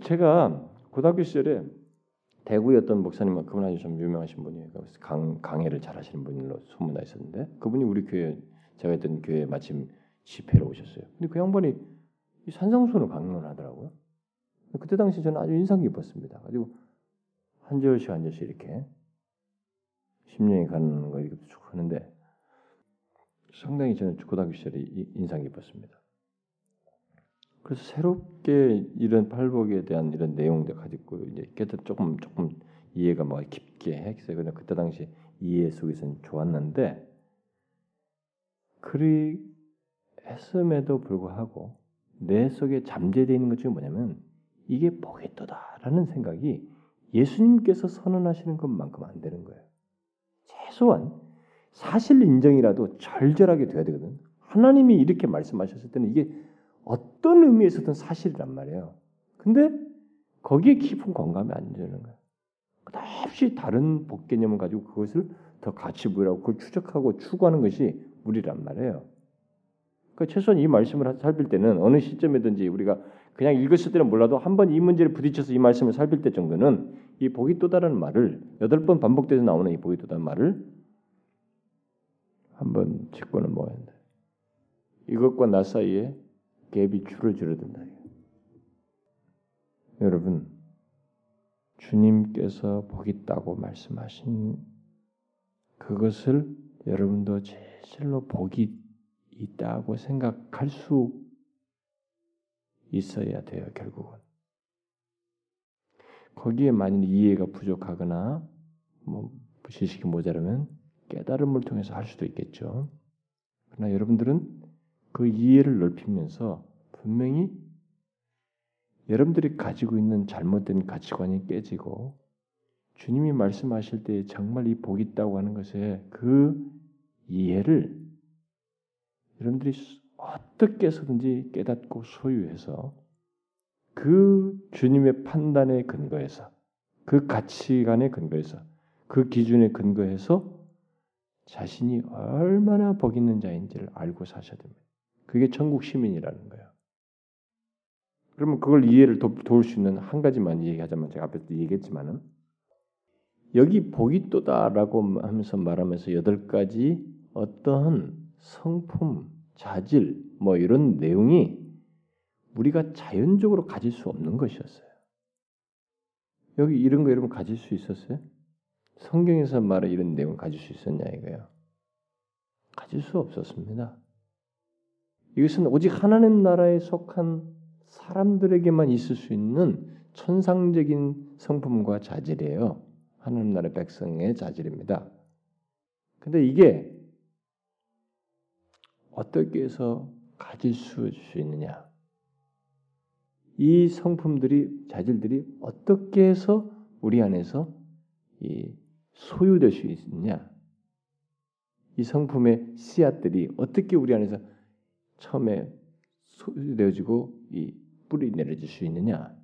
제가 고등학교 시절에 대구의 어떤 목사님, 그분 아주 좀 유명하신 분이에요. 강, 강해를 잘하시는 분으로 소문나 있었는데 그분이 우리 교회 제가 있던 교회 마침 집회로 오셨어요. 근데 그 양반이 이 산상수훈을 강론하더라고요. 그때 당시 저는 아주 인상 깊었습니다. 가지고 한 절씩 한 절씩 이렇게 심령이 가는 거 이렇게 쭉 하는데 상당히 저는 고등학교 시절에 인상 깊었습니다. 그래서 새롭게 이런 팔복에 대한 이런 내용들 가지고 이제 깨닫 조금 조금 이해가 막 깊게 했어요. 근데 그때 당시 이해 속에서는 좋았는데 그리 했음에도 불구하고 내 속에 잠재되어 있는 것 중에 뭐냐면 이게 보겠도다라는 생각이 예수님께서 선언하시는 것만큼 안 되는 거예요. 최소한 사실 인정이라도 절절하게 돼야 되거든. 하나님이 이렇게 말씀하셨을 때는 이게 어떤 의미에서든 사실이란 말이에요. 근데 거기에 깊은 공감이 안 되는 거예요. 끝없이 다른 복 개념을 가지고 그것을 더 가치 부여하고 그걸 추적하고 추구하는 것이 우리란 말이에요. 그 최소한 이 말씀을 살필 때는 어느 시점이든지 우리가 그냥 읽었을 때는 몰라도 한 번 이 문제를 부딪혀서 이 말씀을 살필 때 정도는 이 복이 또다라는 말을 여덟 번 반복돼서 나오는 이 복이 또다는 말을 한번 짚고는 뭐야 된다. 이것과 나 사이에 갭이 줄어들어야 된다. 여러분, 주님께서 복 있다고 말씀하신 그것을 여러분도 제실로 복이 있다고 생각할 수 있어야 돼요, 결국은. 거기에 만일 이해가 부족하거나 뭐 지식이 모자라면 깨달음을 통해서 할 수도 있겠죠. 그러나 여러분들은 그 이해를 넓히면서 분명히 여러분들이 가지고 있는 잘못된 가치관이 깨지고 주님이 말씀하실 때 정말 이 복이 있다고 하는 것에 그 이해를 여러분들이 어떻게 해서든지 깨닫고 소유해서 그 주님의 판단에 근거해서 그 가치관에 근거해서 그 기준에 근거해서 자신이 얼마나 복 있는 자인지를 알고 사셔야 됩니다. 그게 천국 시민이라는 거예요. 그러면 그걸 이해를 도, 도울 수 있는 한 가지만 얘기하자면 제가 앞에서 얘기했지만은 여기 복이 또다라고 하면서 말하면서 여덟 가지 어떠한 성품, 자질 뭐 이런 내용이 우리가 자연적으로 가질 수 없는 것이었어요. 여기 이런 거 여러분 가질 수 있었어요? 성경에서 말한 이런 내용을 가질 수 있었냐 이거예요. 가질 수 없었습니다. 이것은 오직 하나님 나라에 속한 사람들에게만 있을 수 있는 천상적인 성품과 자질이에요. 하나님 나라 백성의 자질입니다. 근데 이게 어떻게 해서 가질 수 있느냐? 이 성품들이 자질들이 어떻게 해서 우리 안에서 이 소유될 수 있느냐? 이 성품의 씨앗들이 어떻게 우리 안에서 처음에 소유되어지고 이 뿌리 내려질 수 있느냐?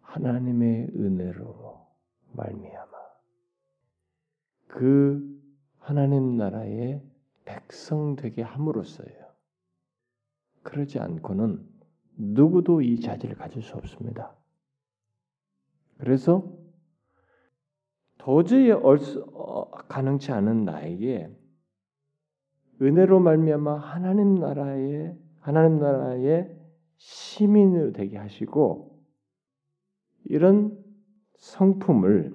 하나님의 은혜로 말미암아 그 하나님 나라의 백성 되게 함으로써요. 그러지 않고는 누구도 이 자질을 가질 수 없습니다. 그래서 도저히 어, 가능치 않은 나에게 은혜로 말미암아 하나님 나라의 하나님 나라의 시민으로 되게 하시고 이런 성품을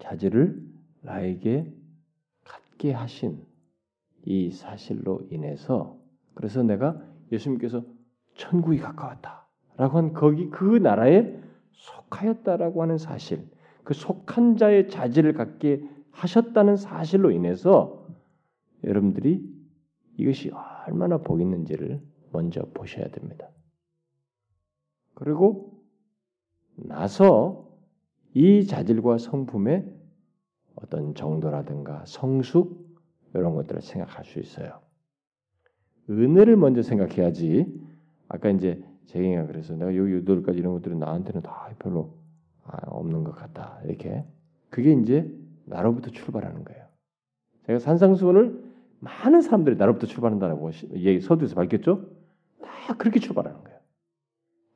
자질을 나에게 갖게 하신 이 사실로 인해서 그래서 내가 예수님께서 천국이 가까웠다라고 한 거기 그 나라에 속하였다라고 하는 사실, 그 속한 자의 자질을 갖게 하셨다는 사실로 인해서 여러분들이 이것이 얼마나 복 있는지를 먼저 보셔야 됩니다. 그리고 나서 이 자질과 성품의 어떤 정도라든가 성숙 이런 것들을 생각할 수 있어요. 은혜를 먼저 생각해야지. 아까 이제 제경이가 그래서 내가 여기 유도까지 이런 것들은 나한테는 다 별로 아, 없는 것 같다. 이렇게 그게 이제 나로부터 출발하는 거예요. 제가 산상수훈을 많은 사람들이 나로부터 출발한다고 얘기 서두에서 밝혔죠. 다 그렇게 출발하는 거예요.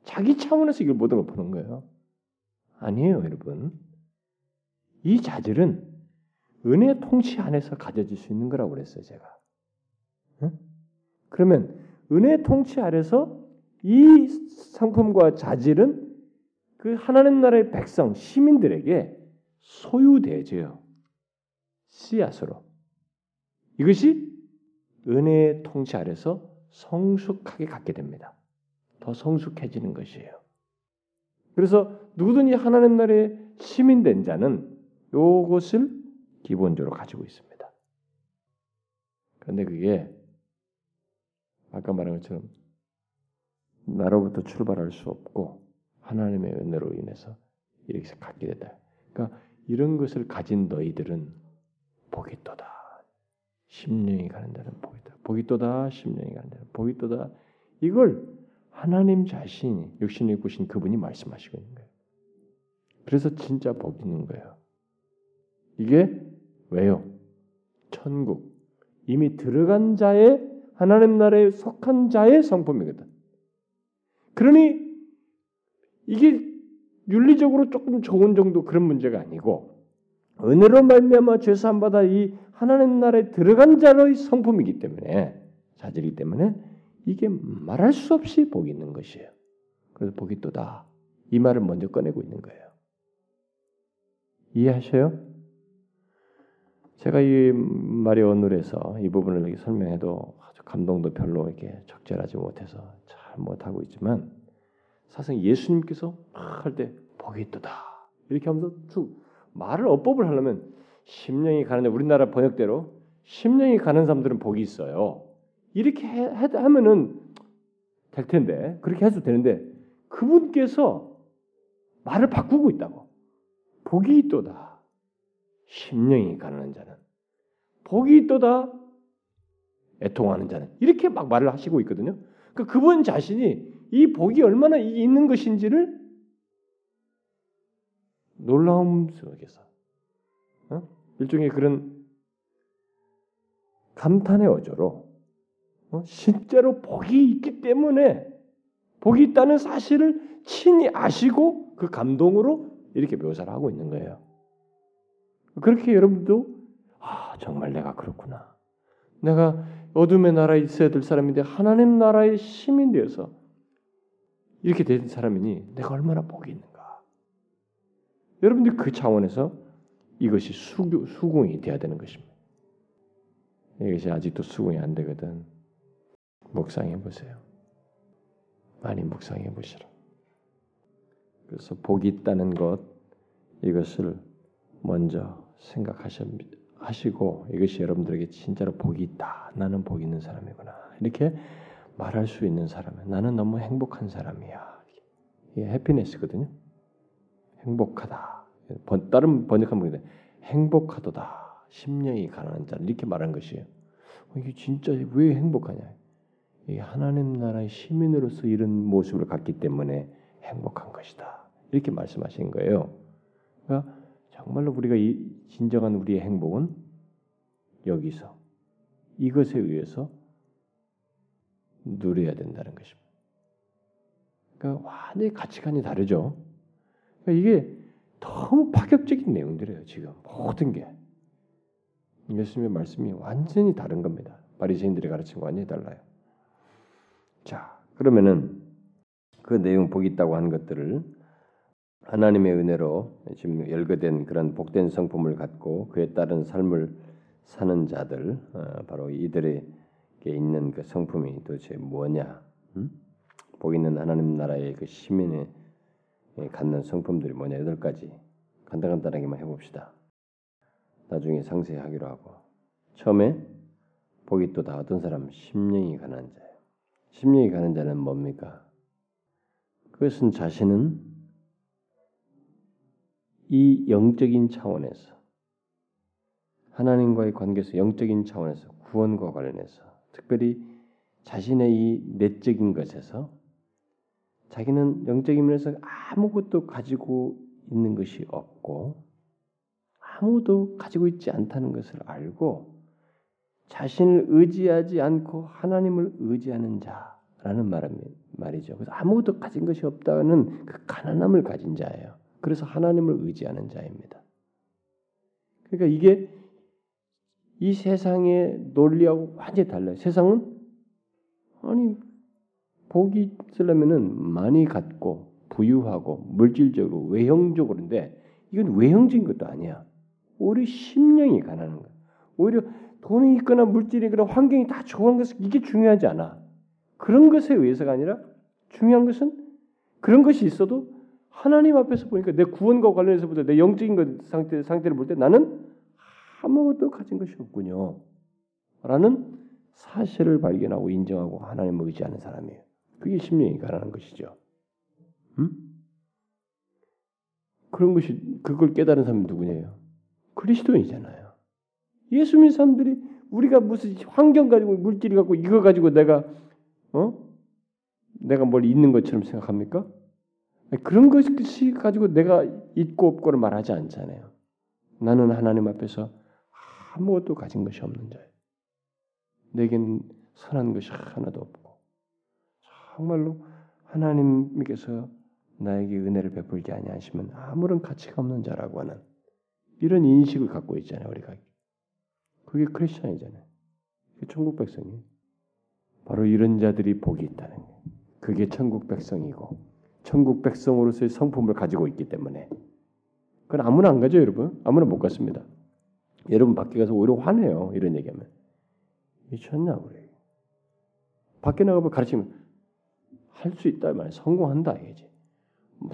자기 차원에서 이걸 모든 걸 보는 거예요. 아니에요, 여러분. 이 자질은 은혜 통치 안에서 가져질 수 있는 거라고 그랬어요, 제가. 응? 그러면 은혜 통치 아래서 이 상품과 자질은 그 하나님 나라의 백성, 시민들에게 소유되죠. 씨앗으로. 이것이 은혜의 통치 아래서 성숙하게 갖게 됩니다. 더 성숙해지는 것이에요. 그래서 누구든지 하나님 나라의 시민된 자는 이것을 기본적으로 가지고 있습니다. 그런데 그게 아까 말한 것처럼 나로부터 출발할 수 없고 하나님의 은혜로 인해서 이렇게 갖게 되다. 그러니까 이런 것을 가진 너희들은 복이 또다. 심령이 가는 데는 복이 다. 복이 또다. 심령이 가는 데는 복이 또다. 이걸 하나님 자신이 육신을 입고 신 그분이 말씀하시고 있는 거예요. 그래서 진짜 복 있는 거예요. 이게 왜요? 천국 이미 들어간 자의 하나님 나라에 속한 자의 성품이거든. 그러니 이게 윤리적으로 조금 좋은 정도 그런 문제가 아니고 은혜로 말미암아 죄 사함 받아 이 하나님 나라에 들어간 자의 성품이기 때문에 자질이기 때문에 이게 말할 수 없이 복이 있는 것이에요. 그래서 복이 또다. 이 말을 먼저 꺼내고 있는 거예요. 이해하셔요? 제가 이 말이 오늘에서 이 부분을 이렇게 설명해도 아주 감동도 별로 이렇게 적절하지 못해서 잘 못하고 있지만 사실 예수님께서 할 때 복이 있다 이렇게 하면서 쭉 말을 어법을 하려면 심령이 가는데 우리나라 번역대로 심령이 가는 사람들은 복이 있어요. 이렇게 해, 하면은 될 텐데 그렇게 해도 되는데 그분께서 말을 바꾸고 있다고. 복이 있도다. 심령이 가는 자는. 복이 있도다. 애통하는 자는. 이렇게 막 말을 하시고 있거든요. 그 그분 자신이 이 복이 얼마나 있는 것인지를 놀라움 속에서 어? 일종의 그런 감탄의 어조로 어? 실제로 복이 있기 때문에 복이 있다는 사실을 친히 아시고 그 감동으로 이렇게 묘사를 하고 있는 거예요. 그렇게 여러분도 아 정말 내가 그렇구나. 내가 어둠의 나라에 있어야 될 사람인데 하나님 나라의 시민 되어서 이렇게 된 사람이니 내가 얼마나 복이 있는가. 여러분들 그 차원에서 이것이 수, 수긍이 돼야 되는 것입니다. 이것이 아직도 수긍이 안 되거든. 묵상해 보세요. 많이 묵상해 보시라. 그래서 복이 있다는 것 이것을 먼저 생각하시고 이것이 여러분들에게 진짜로 복이 있다. 나는 복 있는 사람이구나. 이렇게 말할 수 있는 사람은 나는 너무 행복한 사람이야. 이게 해피네스거든요. 행복하다. 다른 번역한 분인데 행복하도다. 심령이 가난한 자 이렇게 말한 것이에요. 어, 이게 진짜 왜 행복하냐? 이 하나님 나라의 시민으로서 이런 모습을 갖기 때문에 행복한 것이다. 이렇게 말씀하신 거예요. 그러니까 정말로 우리가 이 진정한 우리의 행복은 여기서 이것에 의해서 누려야 된다는 것입니다. 그러니까 완전히 가치관이 다르죠. 그러니까 이게 너무 파격적인 내용들이에요. 지금 모든 게 예수님의 말씀이 완전히 다른 겁니다. 바리새인들이 가르친 거 완전히 달라요. 자, 그러면은 그 내용 복 있다고 한 것들을 하나님의 은혜로 지금 열거된 그런 복된 성품을 갖고 그에 따른 삶을 사는 자들 어, 바로 이들에게 있는 그 성품이 도대체 뭐냐? 음? 복 있는 하나님 나라의 그 시민의 갖는 성품들이 뭐냐 여덟 가지 간단간단하게만 해봅시다. 나중에 상세히 하기로 하고 처음에 복이 또 다 어떤 사람 심령이 가난 자예요. 심령이 가는 자는 뭡니까? 그것은 자신은 이 영적인 차원에서 하나님과의 관계에서 영적인 차원에서 구원과 관련해서 특별히 자신의 이 내적인 것에서 자기는 영적인 면에서 아무것도 가지고 있는 것이 없고 아무도 가지고 있지 않다는 것을 알고 자신을 의지하지 않고 하나님을 의지하는 자라는 말이죠. 그래서 아무것도 가진 것이 없다는 그 가난함을 가진 자예요. 그래서 하나님을 의지하는 자입니다. 그러니까 이게 이 세상의 논리하고 완전히 달라요. 세상은 아니 복이 있으려면은 많이 갖고 부유하고 물질적으로 외형적으로인데 이건 외형적인 것도 아니야. 오히려 심령이 가난한 거야. 오히려 돈이 있거나 물질이 있거나 환경이 다 좋은 것은 이게 중요하지 않아. 그런 것에 의해서가 아니라 중요한 것은 그런 것이 있어도 하나님 앞에서 보니까 내 구원과 관련해서 보다 내 영적인 것 상태 상태를 볼 때 나는 아무것도 가진 것이 없군요. 라는 사실을 발견하고 인정하고 하나님을 의지하는 사람이에요. 그게 심령이 가난한 것이죠. 음? 그런 것이 그걸 깨달은 사람이 누구냐요? 그리스도인이잖아요. 예수 믿는 사람들이 우리가 무슨 환경 가지고 물질이 갖고 이거 가지고 내가 어 내가 뭘 있는 것처럼 생각합니까? 그런 것이 가지고 내가 있고 없고를 말하지 않잖아요. 나는 하나님 앞에서 아무것도 가진 것이 없는 자예요. 내게는 선한 것이 하나도 없고 정말로 하나님께서 나에게 은혜를 베풀지 아니하시면 아무런 가치가 없는 자라고 하는 이런 인식을 갖고 있잖아요 우리가 그게 크리스천이잖아요 천국 백성이 바로 이런 자들이 복이 있다는 거예요 그게 천국 백성이고 천국 백성으로서의 성품을 가지고 있기 때문에 그건 아무나 안 가죠 여러분 아무나 못 갔습니다 여러분 밖에 가서 오히려 화내요. 이런 얘기하면. 미쳤냐 우리. 밖에 나가면 가르치면 할 수 있다 말 성공한다 이거지.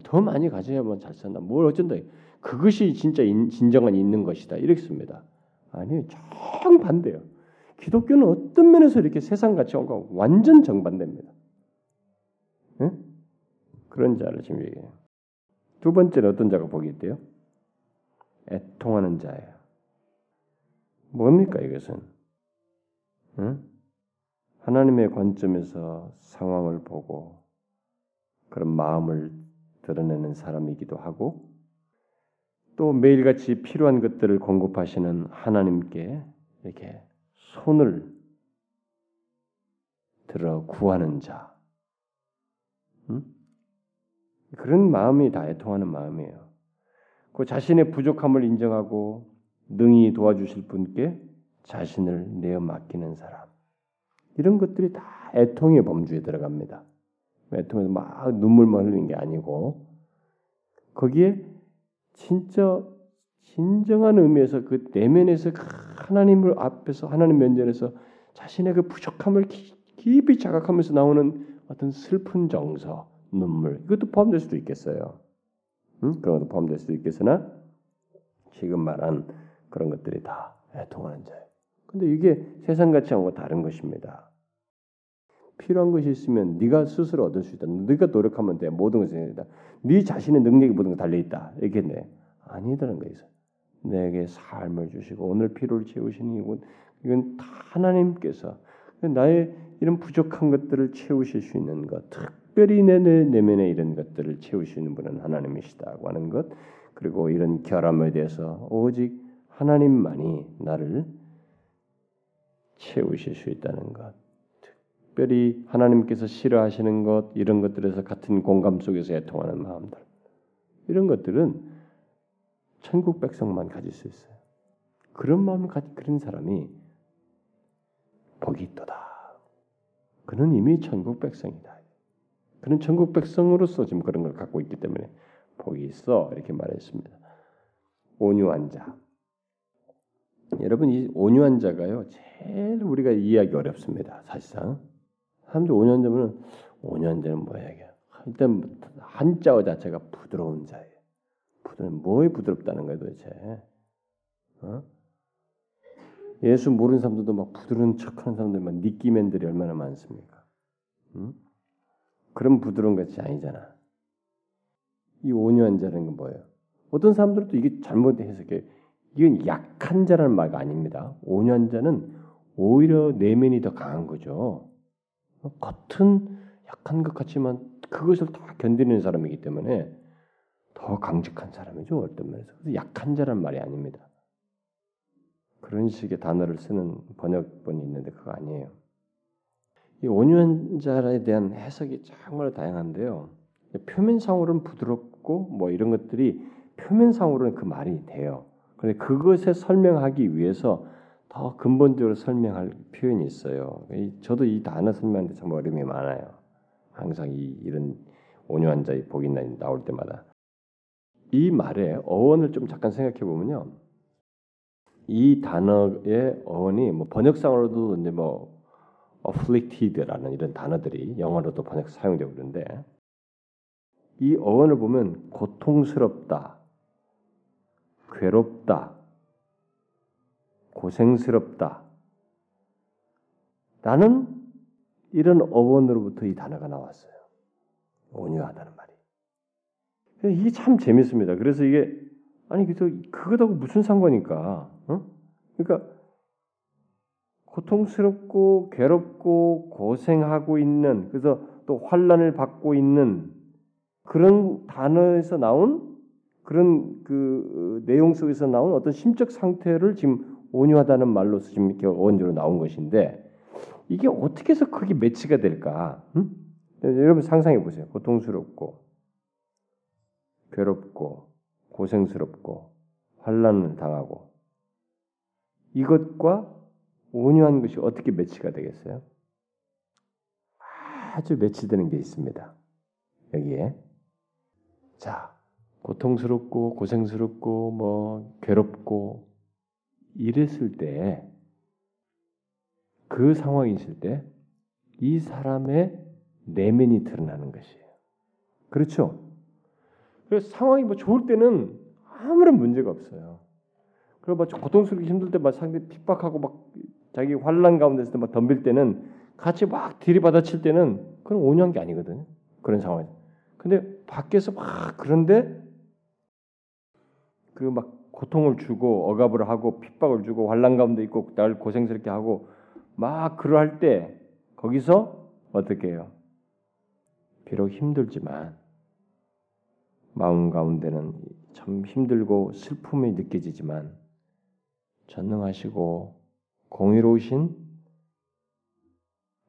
더 많이 가져야만 잘 산다. 뭘 어쩐다. 그것이 진짜 인, 진정한 있는 것이다. 이렇습니다. 아니 정 반대요. 기독교는 어떤 면에서 이렇게 세상 가치관과 완전 정반대입니다. 응? 그런 자를 지금 얘기해요. 두 번째는 어떤 자가 복이 있대요? 애통하는 자예요. 뭡니까 이것은? 응? 하나님의 관점에서 상황을 보고 그런 마음을 드러내는 사람이기도 하고 또 매일같이 필요한 것들을 공급하시는 하나님께 이렇게 손을 들어 구하는 자. 응? 그런 마음이 다 애통하는 마음이에요. 그 자신의 부족함을 인정하고 능히 도와주실 분께 자신을 내어 맡기는 사람. 이런 것들이 다 애통의 범주에 들어갑니다. 애통에서 막 눈물만 흘리는 게 아니고 거기에 진짜 진정한 의미에서 그 내면에서 그 하나님을 앞에서 하나님 면전에서 자신의 그 부족함을 깊이 자각하면서 나오는 어떤 슬픈 정서, 눈물 이것도 포함될 수도 있겠어요. 응? 그런 것도 포함될 수도 있겠으나 지금 말한 그런 것들이 다 애통하는 자예요. 근데 이게 세상 같이 하고 다른 것입니다. 필요한 것이 있으면 네가 스스로 얻을 수 있다. 네가 노력하면 돼. 모든 것이 된다. 네 자신의 능력이 모든 거 달려 있다. 이게 네 아니다는 거예요. 내게 삶을 주시고 오늘 필요를 채우시는 이건 이건 다 하나님께서 나의 이런 부족한 것들을 채우실 수 있는 것, 특별히 내 내면의 이런 것들을 채우시는 분은 하나님이시다고 하는 것, 그리고 이런 결함에 대해서 오직 하나님만이 나를 채우실 수 있다는 것. 특별히 하나님께서 싫어하시는 것 이런 것들에서 같은 공감 속에서 애통하는 마음들 이런 것들은 천국 백성만 가질 수 있어요. 그런 마음을 가진 그런 사람이 복이 있도다. 그는 이미 천국 백성이다. 그는 천국 백성으로서 지금 그런 걸 갖고 있기 때문에 복이 있어 이렇게 말했습니다. 온유한 자, 여러분 이 온유한 자가요 제일 우리가 이해하기 어렵습니다. 사실상 사람들 온유한 자면 온유한 자는 뭐야? 일단 한자어 자체가 부드러운 자예요. 부드러운 뭐에 부드럽다는 거예요 도대체? 어? 예수 모르는 사람들도 막 부드러운 척하는 사람들 막 니끼맨들이 얼마나 많습니까? 응? 그런 부드러운 것이 아니잖아. 이 온유한 자라는 건 뭐예요? 어떤 사람들도 이게 잘못 해석해. 이건 약한 자라는 말이 아닙니다. 온유한 자는 오히려 내면이 더 강한 거죠. 겉은 약한 것 같지만 그것을 다 견디는 사람이기 때문에 더 강직한 사람이죠. 어떤 면에서. 약한 자란 말이 아닙니다. 그런 식의 단어를 쓰는 번역본이 있는데 그거 아니에요. 이 온유한 자에 대한 해석이 정말 다양한데요. 표면상으로는 부드럽고 뭐 이런 것들이 표면상으로는 그 말이 돼요. 그런데 그것에 설명하기 위해서 더 근본적으로 설명할 표현이 있어요. 저도 이 단어 설명하는데 참 어려움이 많아요. 항상 이 이런 온유한 자의 복이 나올 때마다 이 말의 어원을 좀 잠깐 생각해 보면요. 이 단어의 어원이 뭐 번역상으로도 이제 뭐 afflicted라는 이런 단어들이 영어로도 번역 사용되고 그러는데 이 어원을 보면 고통스럽다, 괴롭다, 고생스럽다. 라는 이런 어원으로부터 이 단어가 나왔어요. 온유하다는 말이. 이게 참 재밌습니다. 그래서 이게 아니 그래서 그것하고 무슨 상관일까? 어? 그러니까 고통스럽고 괴롭고 고생하고 있는 그래서 또 환란을 받고 있는 그런 단어에서 나온 그런 그 어, 내용 속에서 나온 어떤 심적 상태를 지금 온유하다는 말로서 지금 이렇게 원조로 나온 것인데 이게 어떻게 해서 그게 매치가 될까? 음? 여러분 상상해 보세요. 고통스럽고 괴롭고 고생스럽고 환란을 당하고 이것과 온유한 것이 어떻게 매치가 되겠어요? 아주 매치되는 게 있습니다. 여기에 자 고통스럽고 고생스럽고 뭐 괴롭고 이랬을 때 그 상황이 있을 때 이 사람의 내면이 드러나는 것이에요. 그렇죠? 그래서 상황이 뭐 좋을 때는 아무런 문제가 없어요. 그리고 막 고통스럽게 힘들 때 막 상대 핍박하고 막 자기 환란 가운데서 막 덤빌 때는 같이 막 들이받아칠 때는 그건 온유한 게 아니거든요. 그런 상황. 근데 밖에서 막 그런데 그 막 고통을 주고 억압을 하고 핍박을 주고 환란 가운데 있고 날 고생스럽게 하고 막 그러할 때 거기서 어떻게 해요? 비록 힘들지만 마음 가운데는 참 힘들고 슬픔이 느껴지지만 전능하시고 공의로우신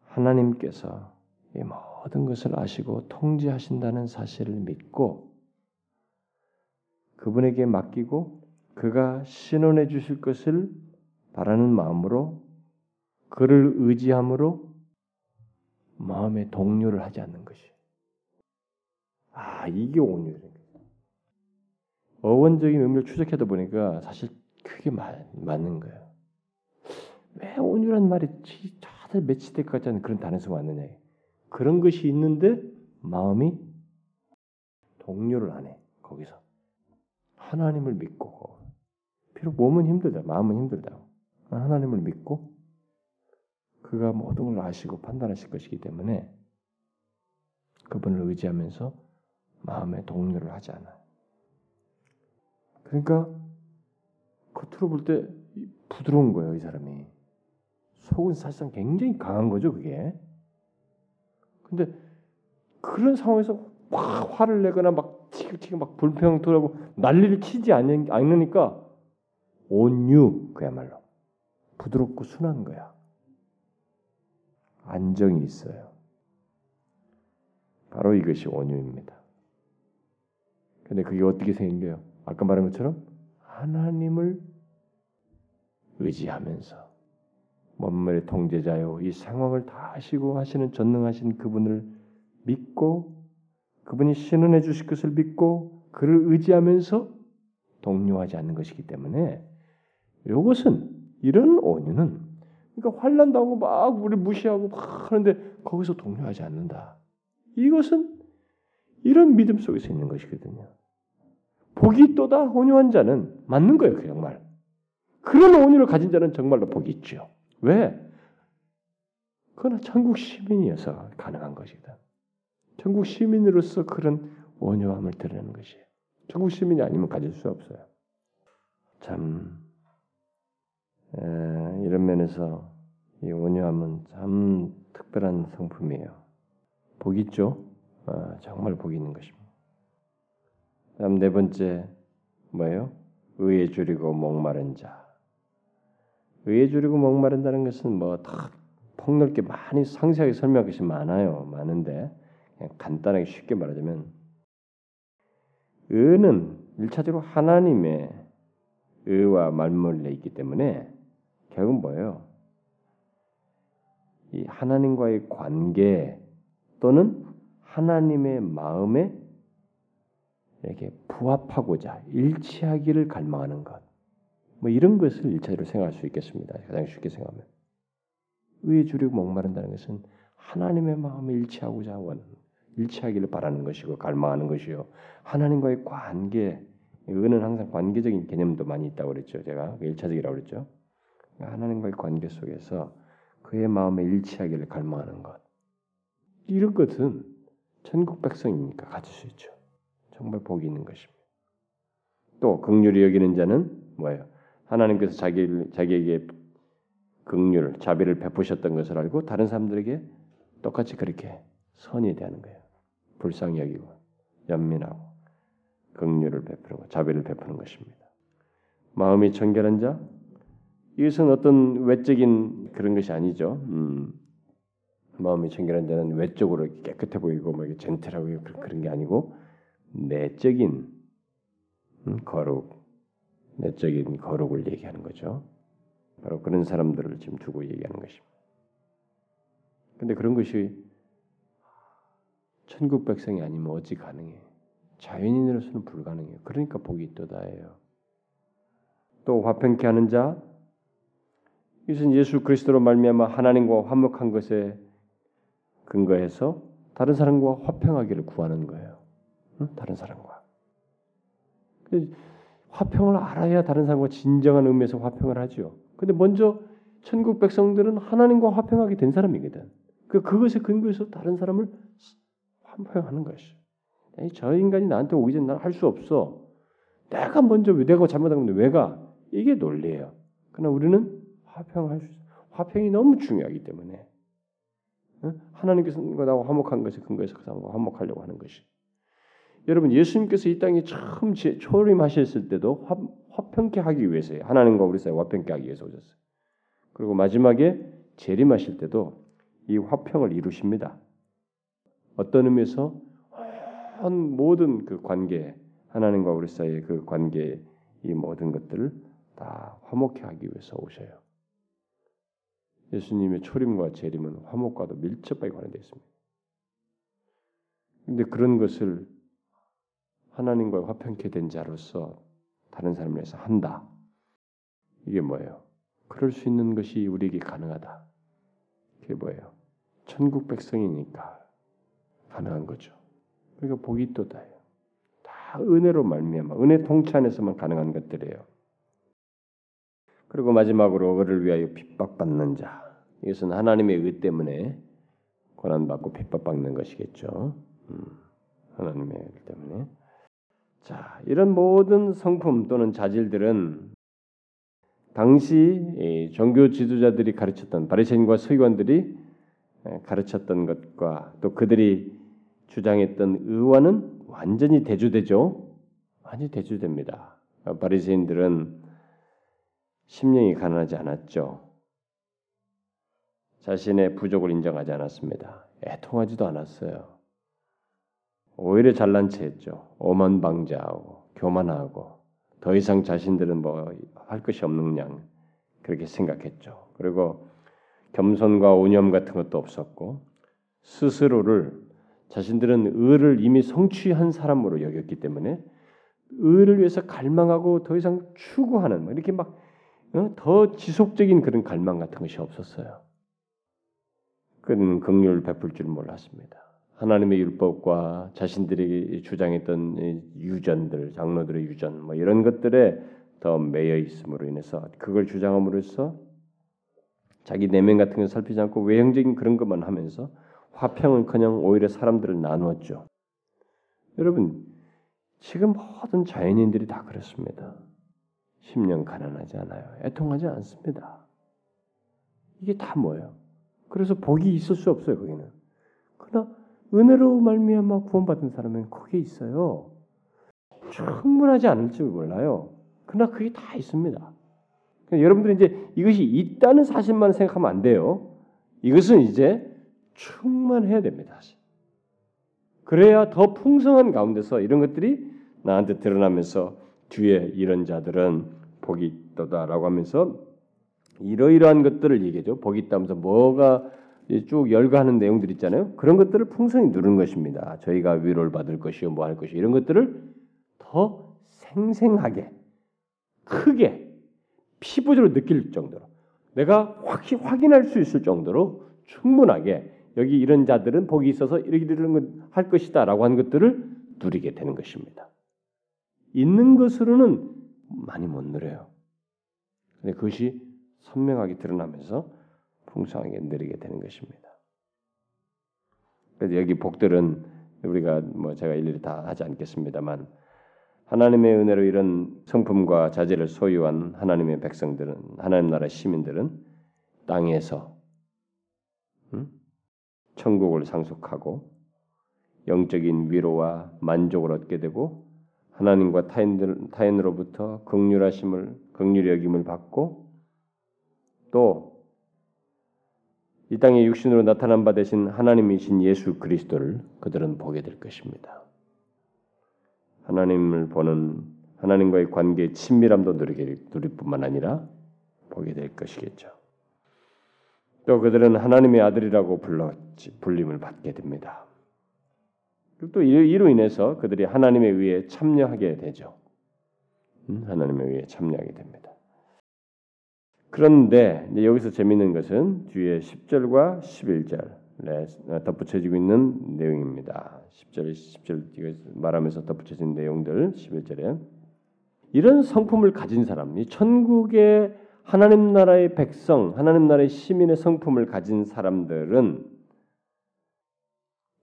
하나님께서 이 모든 것을 아시고 통제하신다는 사실을 믿고 그분에게 맡기고 그가 신원해 주실 것을 바라는 마음으로 그를 의지함으로 마음의 동료를 하지 않는 것이. 아 이게 온유예요. 어원적인 의미를 추적해다 보니까 사실 맞, 맞는 거예요. 왜 온유란 말이 다들 매치될 것 같지 않은 그런 단어에서 왔느냐. 그런 것이 있는데 마음이 동료를 안 해. 거기서. 하나님을 믿고 비록 몸은 힘들다. 마음은 힘들다. 하나님을 믿고 그가 모든 걸 아시고 판단하실 것이기 때문에 그분을 의지하면서 마음의 동료를 하지 않아요. 그러니까 겉으로 볼 때 부드러운 거예요, 이 사람이. 속은 사실상 굉장히 강한 거죠, 그게. 근데 그런 상황에서 막 화를 내거나 막 티격태격 막 불평 토하고 난리를 치지 않으니까 온유 그야말로 부드럽고 순한 거야. 안정이 있어요. 바로 이것이 온유입니다. 근데 그게 어떻게 생겨요? 아까 말한 것처럼 하나님을 의지하면서 만물의 통제자요 이 상황을 다 아시고 하시는 전능하신 그분을 믿고 그분이 신원해 주실 것을 믿고 그를 의지하면서 동료하지 않는 것이기 때문에 이것은 이런 온유는 그러니까 환란 당하고 막 우리 무시하고 막 하는데 거기서 동요하지 않는다. 이것은 이런 믿음 속에서 있는 것이거든요. 복이 또다 온유한 자는 맞는 거예요, 그 정말. 그런 온유를 가진 자는 정말로 복이 있죠. 왜? 그건 천국 시민이어서 가능한 것이다. 천국 시민으로서 그런 온유함을 드러내는 것이에요. 천국 시민이 아니면 가질 수 없어요. 참 에, 이런 면에서 이 온유함은 참 특별한 성품이에요. 복 있죠? 아, 정말 복 있는 것입니다. 다음 네 번째 뭐예요? 의에 줄이고 목마른 자. 의에 줄이고 목마른다는 것은 뭐다 폭넓게 많이 상세하게 설명할 것이 많아요. 많은데 간단하게 쉽게 말하자면 의는 일차적으로 하나님의 의와 말물려 있기 때문에 결국 뭐예요? 이 하나님과의 관계 또는 하나님의 마음에 이렇게 부합하고자 일치하기를 갈망하는 것. 뭐 이런 것을 일차적으로 생각할 수 있겠습니다. 가장 쉽게 생각하면 의에 주려고 목마른다는 것은 하나님의 마음에 일치하고자 원 일치하기를 바라는 것이고 갈망하는 것이요. 하나님과의 관계 의는 항상 관계적인 개념도 많이 있다고 그랬죠. 제가 그 일차적이라고 그랬죠. 하나님과의 관계 속에서 그의 마음에 일치하기를 갈망하는 것. 이런 것은 천국 백성이니까 가질 수 있죠. 정말 복이 있는 것입니다. 또 극률이 여기는 자는 뭐예요? 하나님께서 자기 자기에게 극률, 자비를 베푸셨던 것을 알고 다른 사람들에게 똑같이 그렇게 선이 되는 거예요. 불쌍히 여기고 연민하고 베푸는 것, 자비를 베푸는 것입니다. 마음이 정결한 자, 이것은 어떤 외적인 그런 것이 아니죠. 음, 마음이 청결한 자는 외적으로 깨끗해 보이고 뭐 젠틀하고 그런 게 아니고 내적인 음, 거룩, 내적인 거룩을 얘기하는 거죠. 바로 그런 사람들을 지금 두고 얘기하는 것입니다. 근데 그런 것이 천국 백성이 아니면 어찌 가능해? 자연인으로서는 불가능해요. 그러니까 복이 있다예요. 또 화평케 하는 자, 이것은 예수 그리스도로 말미암아 하나님과 화목한 것에 근거해서 다른 사람과 화평하기를 구하는 거예요. 응? 다른 사람과. 화평을 알아야 다른 사람과 진정한 의미에서 화평을 하죠. 근데 먼저 천국 백성들은 하나님과 화평하게 된 사람이거든. 그 그것에 근거해서 다른 사람을 화평하는 것이. 저 인간이 나한테 오기 전에 난 할 수 없어. 내가 먼저 내가 잘못한 건데 왜 가? 이게 논리예요. 그러나 우리는 화평할 수 있어. 화평이 너무 중요하기 때문에 하나님께서 나와 화목한 것에 근거해서 그 사람과 화목하려고 하는 것이. 여러분 예수님께서 이 땅에 처음 초림하셨을 때도 화, 화평케 하기 위해서요. 하나님과 우리 사이 화평케 하기 위해서 오셨어요. 그리고 마지막에 재림하실 때도 이 화평을 이루십니다. 어떤 의미에서 모든 그 관계 하나님과 우리 사이의 그 관계 이 모든 것들을 다 화목케 하기 위해서 오셔요. 예수님의 초림과 재림은 화목과도 밀접하게 관련되어 있습니다. 근데 그런 것을 하나님과 화평케 된 자로서 다른 사람을 위해서 한다. 이게 뭐예요? 그럴 수 있는 것이 우리에게 가능하다. 그게 뭐예요? 천국 백성이니까 가능한 거죠. 그러니까 복이 또다예요. 다 은혜로 말미암아 은혜 통치 안에서만 가능한 것들이에요. 그리고 마지막으로 그를 위하여 핍박받는 자. 이것은 하나님의 의 때문에 고난받고 핍박받는 것이겠죠. 음, 하나님의 의 때문에. 자, 이런 모든 성품 또는 자질들은 당시 종교 지도자들이 가르쳤던 바리새인과 서기관들이 가르쳤던 것과 또 그들이 주장했던 의와는 완전히 대조되죠. 완전히 대조됩니다. 바리새인들은 심령이 가난하지 않았죠. 자신의 부족을 인정하지 않았습니다. 애통하지도 않았어요. 오히려 잘난 체했죠. 오만방자하고 교만하고 더 이상 자신들은 뭐 할 것이 없는 양 그렇게 생각했죠. 그리고 겸손과 오념 같은 것도 없었고 스스로를 자신들은 의를 이미 성취한 사람으로 여겼기 때문에 의를 위해서 갈망하고 더 이상 추구하는 뭐 이렇게 막 어? 더 지속적인 그런 갈망 같은 것이 없었어요. 그는 긍휼을 베풀 줄 몰랐습니다. 하나님의 율법과 자신들이 주장했던 유전들, 장로들의 유전, 뭐 이런 것들에 더 매여 있음으로 인해서 그걸 주장함으로써 자기 내면 같은 걸 살피지 않고 외형적인 그런 것만 하면서 화평을커녕 오히려 사람들을 나누었죠. 여러분 지금 모든 자연인들이 다 그렇습니다. 심령 가난하지 않아요. 애통하지 않습니다. 이게 다 뭐예요? 그래서 복이 있을 수 없어요. 거기는. 그러나 은혜로 말미암아 구원받은 사람은 거기에 있어요. 충분하지 않을지 몰라요. 그러나 그게 다 있습니다. 여러분들이 이제 이것이 있다는 사실만 생각하면 안 돼요. 이것은 이제 충만해야 됩니다. 그래야 더 풍성한 가운데서 이런 것들이 나한테 드러나면서 뒤에 이런 자들은 복이 있다라고 하면서 이러이러한 것들을 얘기죠. 복이 있다면서 뭐가 쭉 열거하는 내용들 있잖아요. 그런 것들을 풍성히 누르는 것입니다. 저희가 위로를 받을 것이요, 뭐 할 것이 이런 것들을 더 생생하게, 크게, 피부적으로 느낄 정도로, 내가 확 확인할 수 있을 정도로 충분하게 여기 이런 자들은 복이 있어서 이렇게 이런 할 것이다라고 하는 것들을 누리게 되는 것입니다. 있는 것으로는 많이 못 누려요. 근데 그것이 선명하게 드러나면서 풍성하게 누리게 되는 것입니다. 그래서 여기 복들은 우리가 뭐 제가 일일이 다 하지 않겠습니다만 하나님의 은혜로 이런 성품과 자질을 소유한 하나님의 백성들은 하나님 나라 시민들은 땅에서 음? 천국을 상속하고 영적인 위로와 만족을 얻게 되고 하나님과 타인들 타인으로부터 극률하심을 극률 여김을 받고 또 이 땅에 육신으로 나타난 바 되신 하나님이신 예수 그리스도를 그들은 보게 될 것입니다. 하나님을 보는 하나님과의 관계의 친밀함도 누리게 누릴 뿐만 아니라 보게 될 것이겠죠. 또 그들은 하나님의 아들이라고 불러 불림을 받게 됩니다. 또 이로 인해서 그들이 하나님에 의해 참여하게 되죠. 음, 하나님에 의해 참여하게 됩니다. 그런데 여기서 재미있는 것은 뒤에 10절과 11절에 덧붙여지고 있는 내용입니다. 10절, 10절 말하면서 덧붙여진 내용들 11절에 이런 성품을 가진 사람, 이 천국의 하나님 나라의 백성, 하나님 나라의 시민의 성품을 가진 사람들은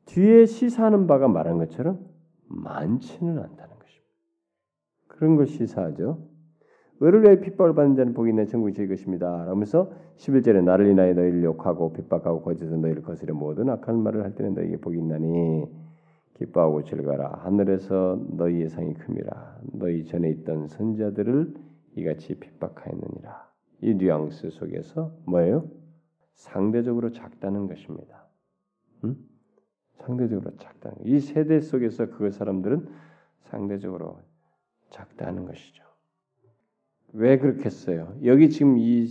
뒤에 시사하는 바가 말한 것처럼 많지는 않다는 것입니다. 그런 걸 시사하죠. 의를 위해 핍박을 받는 자는 복이 있는 천국이 제 것입니다. 라면서 11절에 나를 인하여 너희를 욕하고 핍박하고 거짓에서 너희를 거스려 모든 악한 말을 할 때는 너희에게 복이 있나니 기뻐하고 즐거라 하늘에서 너희의 상이 큼이라 너희 전에 있던 선자들을 이같이 핍박하였느니라 이 뉘앙스 속에서 뭐예요? 상대적으로 작다는 것입니다. 음? 상대적으로 작다는 이 세대 속에서 그 사람들은 상대적으로 작다는 것이죠. 왜 그렇겠어요? 여기 지금 이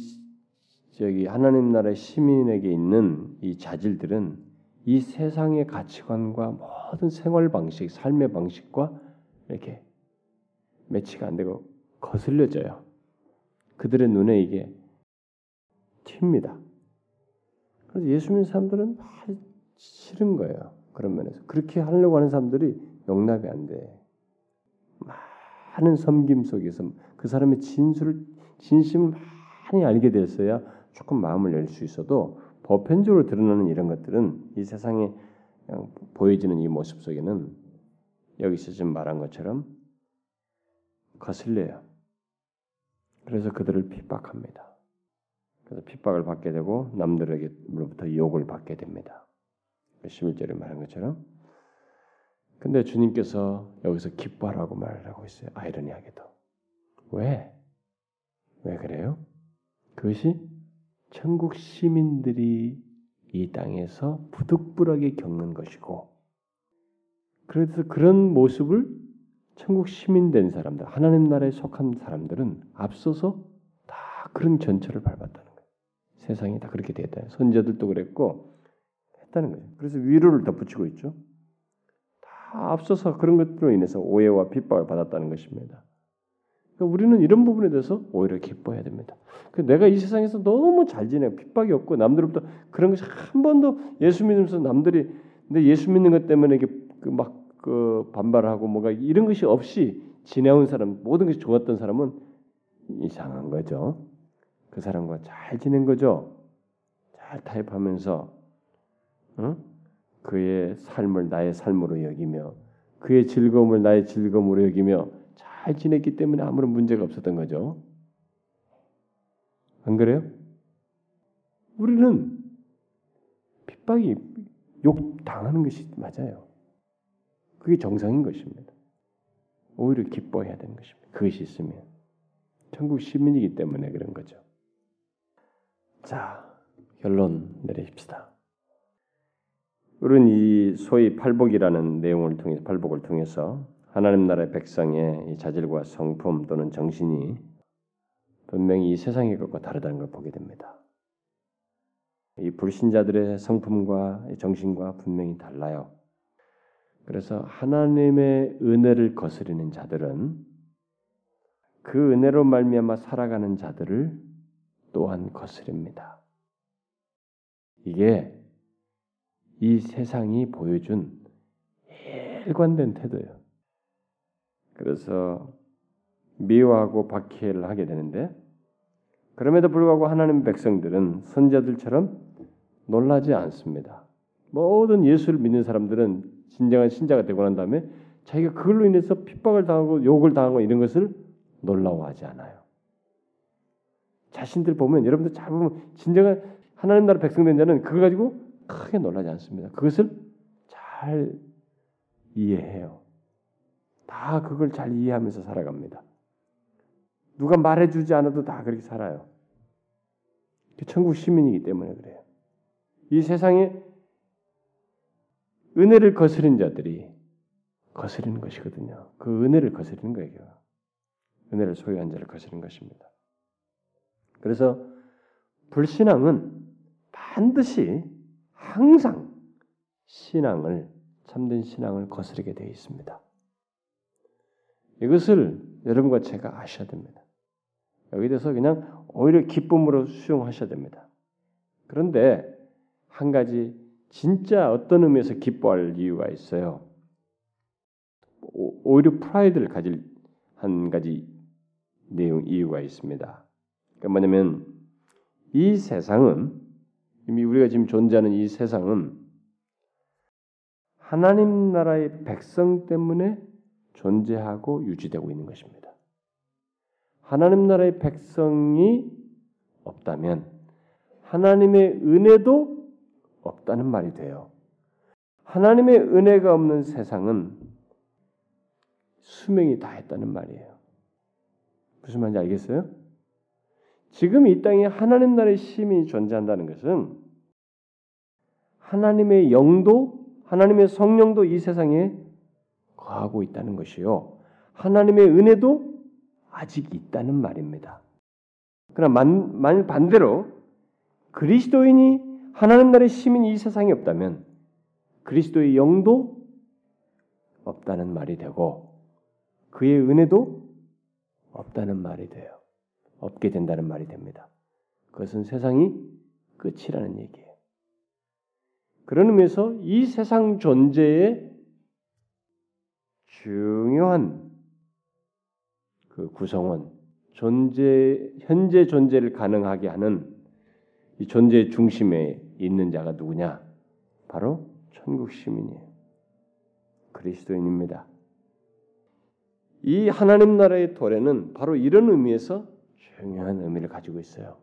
저기 하나님 나라의 시민에게 있는 이 자질들은 이 세상의 가치관과 모든 생활 방식, 삶의 방식과 이렇게 매치가 안 되고 거슬려져요. 그들의 눈에 이게 튑니다. 그래서 예수 믿는 사람들은 싫은 거예요. 그런 면에서 그렇게 하려고 하는 사람들이 용납이 안 돼. 많은 섬김 속에서 그 사람의 진술을 진심을 많이 알게 됐어야 조금 마음을 열 수 있어도 보편적으로 드러나는 이런 것들은 이 세상에 보여지는 이 모습 속에는 여기서 지금 말한 것처럼 거슬려요. 그래서 그들을 핍박합니다. 그래서 핍박을 받게 되고 남들에게로부터 욕을 받게 됩니다. 11절에 말한 것처럼. 근데 주님께서 여기서 기뻐하라고 말을 하고 있어요. 아이러니하게도. 왜? 왜 그래요? 그것이 천국 시민들이 이 땅에서 부득불하게 겪는 것이고, 그래서 그런 모습을 천국 시민 된 사람들, 하나님 나라에 속한 사람들은 앞서서 다 그런 전철을 밟았다는 거예요. 세상이 다 그렇게 됐다. 선자들도 그랬고 했다는 거예요. 그래서 위로를 덧붙이고 있죠. 다 앞서서 그런 것들로 인해서 오해와 핍박을 받았다는 것입니다. 그러니까 우리는 이런 부분에 대해서 오히려 기뻐해야 됩니다. 그 내가 이 세상에서 너무 잘 지내고 핍박이 없고 남들로부터 그런 것이 한 번도 예수 믿으면서 남들이 내 예수 믿는 것 때문에 이게 막 그그 반발하고 뭔가 이런 것이 없이 지내온 사람 모든 것이 좋았던 사람은 이상한 거죠. 그 사람과 잘 지낸 거죠. 잘 타협하면서 응? 그의 삶을 나의 삶으로 여기며 그의 즐거움을 나의 즐거움으로 여기며 잘 지냈기 때문에 아무런 문제가 없었던 거죠. 안 그래요? 우리는 핍박이 욕 당하는 것이 맞아요. 그게 정상인 것입니다. 오히려 기뻐해야 되는 것입니다. 그것이 있으면 천국 시민이기 때문에 그런 거죠. 자, 결론 내리십시다. 우리는 이 소위 팔복이라는 내용을 통해서 팔복을 통해서 하나님 나라의 백성의 자질과 성품 또는 정신이 분명히 이 세상의 것과 다르다는 걸 보게 됩니다. 이 불신자들의 성품과 정신과 분명히 달라요. 그래서 하나님의 은혜를 거스르는 자들은 그 은혜로 말미암아 살아가는 자들을 또한 거스릅니다. 이게 이 세상이 보여준 일관된 태도예요. 그래서 미워하고 박해를 하게 되는데 그럼에도 불구하고 하나님 백성들은 선자들처럼 놀라지 않습니다. 모든 예수를 믿는 사람들은 진정한 신자가 되고 난 다음에 자기가 그걸로 인해서 핍박을 당하고 욕을 당하고 이런 것을 놀라워하지 않아요. 자신들 보면 여러분들 잘 보면 진정한 하나님 나라 백성된 자는 그걸 가지고 크게 놀라지 않습니다. 그것을 잘 이해해요. 다 그걸 잘 이해하면서 살아갑니다. 누가 말해주지 않아도 다 그렇게 살아요. 천국 시민이기 때문에 그래요. 이 세상에 은혜를 거스른 자들이 거스르는 것이거든요. 그 은혜를 거스르는 거예요. 은혜를 소유한 자를 거스르는 것입니다. 그래서 불신앙은 반드시 항상 신앙을 참된 신앙을 거스르게 되어 있습니다. 이것을 여러분과 제가 아셔야 됩니다. 여기 대해서 그냥 오히려 기쁨으로 수용하셔야 됩니다. 그런데 한 가지 진짜 어떤 의미에서 기뻐할 이유가 있어요. 오히려 프라이드를 가질 한 가지 내용 이유가 있습니다. 그러니까 뭐냐면 이 세상은 이미 우리가 지금 존재하는 이 세상은 하나님 나라의 백성 때문에 존재하고 유지되고 있는 것입니다. 하나님 나라의 백성이 없다면 하나님의 은혜도 없다는 말이 돼요. 하나님의 은혜가 없는 세상은 수명이 다 했다는 말이에요. 무슨 말인지 알겠어요? 지금 이 땅에 하나님 나라의 시민이 존재한다는 것은 하나님의 영도 하나님의 성령도 이 세상에 거하고 있다는 것이요. 하나님의 은혜도 아직 있다는 말입니다. 그러나 만, 만 반대로 그리스도인이 하나님 나라의 시민이 이 세상에 없다면 그리스도의 영도 없다는 말이 되고 그의 은혜도 없다는 말이 돼요. 없게 된다는 말이 됩니다. 그것은 세상이 끝이라는 얘기예요. 그런 의미에서 이 세상 존재의 중요한 그 구성원, 존재 현재 존재를 가능하게 하는 이 존재의 중심에 있는 자가 누구냐? 바로 천국 시민이에요. 그리스도인입니다. 이 하나님 나라의 도래는 바로 이런 의미에서 중요한 의미를 가지고 있어요.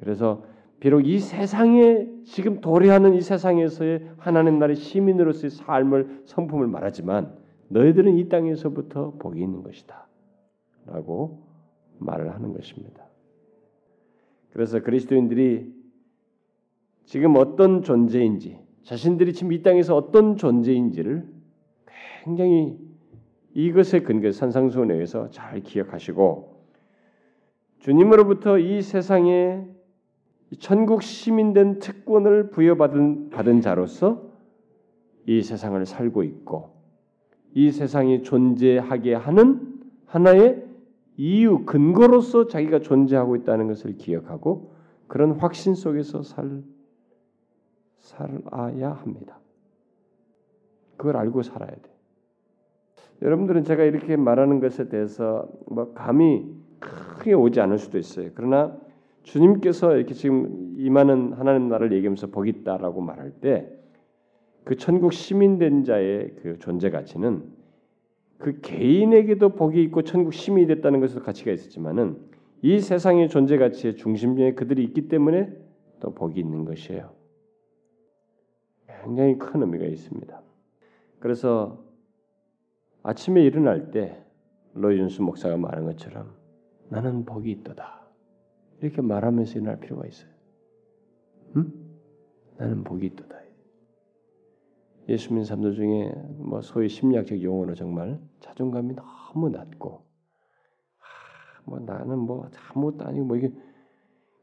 그래서 비록 이 세상에 지금 도래하는 이 세상에서의 하나님 나라의 시민으로서의 삶을 성품을 말하지만 너희들은 이 땅에서부터 복이 있는 것이다 라고 말을 하는 것입니다. 그래서 그리스도인들이 지금 어떤 존재인지 자신들이 지금 이 땅에서 어떤 존재인지를 굉장히 이것에 근거 산상수훈에서 잘 기억하시고 주님으로부터 이 세상에 천국 시민된 특권을 부여받은 받은 자로서 이 세상을 살고 있고 이 세상이 존재하게 하는 하나의 이유, 근거로서 자기가 존재하고 있다는 것을 기억하고 그런 확신 속에서 살 살아야 합니다. 그걸 알고 살아야 돼. 여러분들은 제가 이렇게 말하는 것에 대해서 뭐 감이 크게 오지 않을 수도 있어요. 그러나 주님께서 이렇게 지금 임하는 하나님 나라를 얘기하면서 복 있다라고 말할 때 그 천국 시민된 자의 그 존재 가치는 그 개인에게도 복이 있고 천국 시민이 됐다는 것에도 가치가 있었지만은 이 세상의 존재 가치의 중심에 그들이 있기 때문에 또 복이 있는 것이에요. 굉장히 큰 의미가 있습니다. 그래서 아침에 일어날 때 로이준스 목사가 말한 것처럼 나는 복이 있도다. 이렇게 말하면서 일어날 필요가 있어요. 응? 나는 복이 있도다. 예수 믿는 사람들 중에 뭐 소위 심리학적 용어로 정말 자존감이 너무 낮고 아, 뭐 나는 뭐 아무것도 아니고 뭐 이게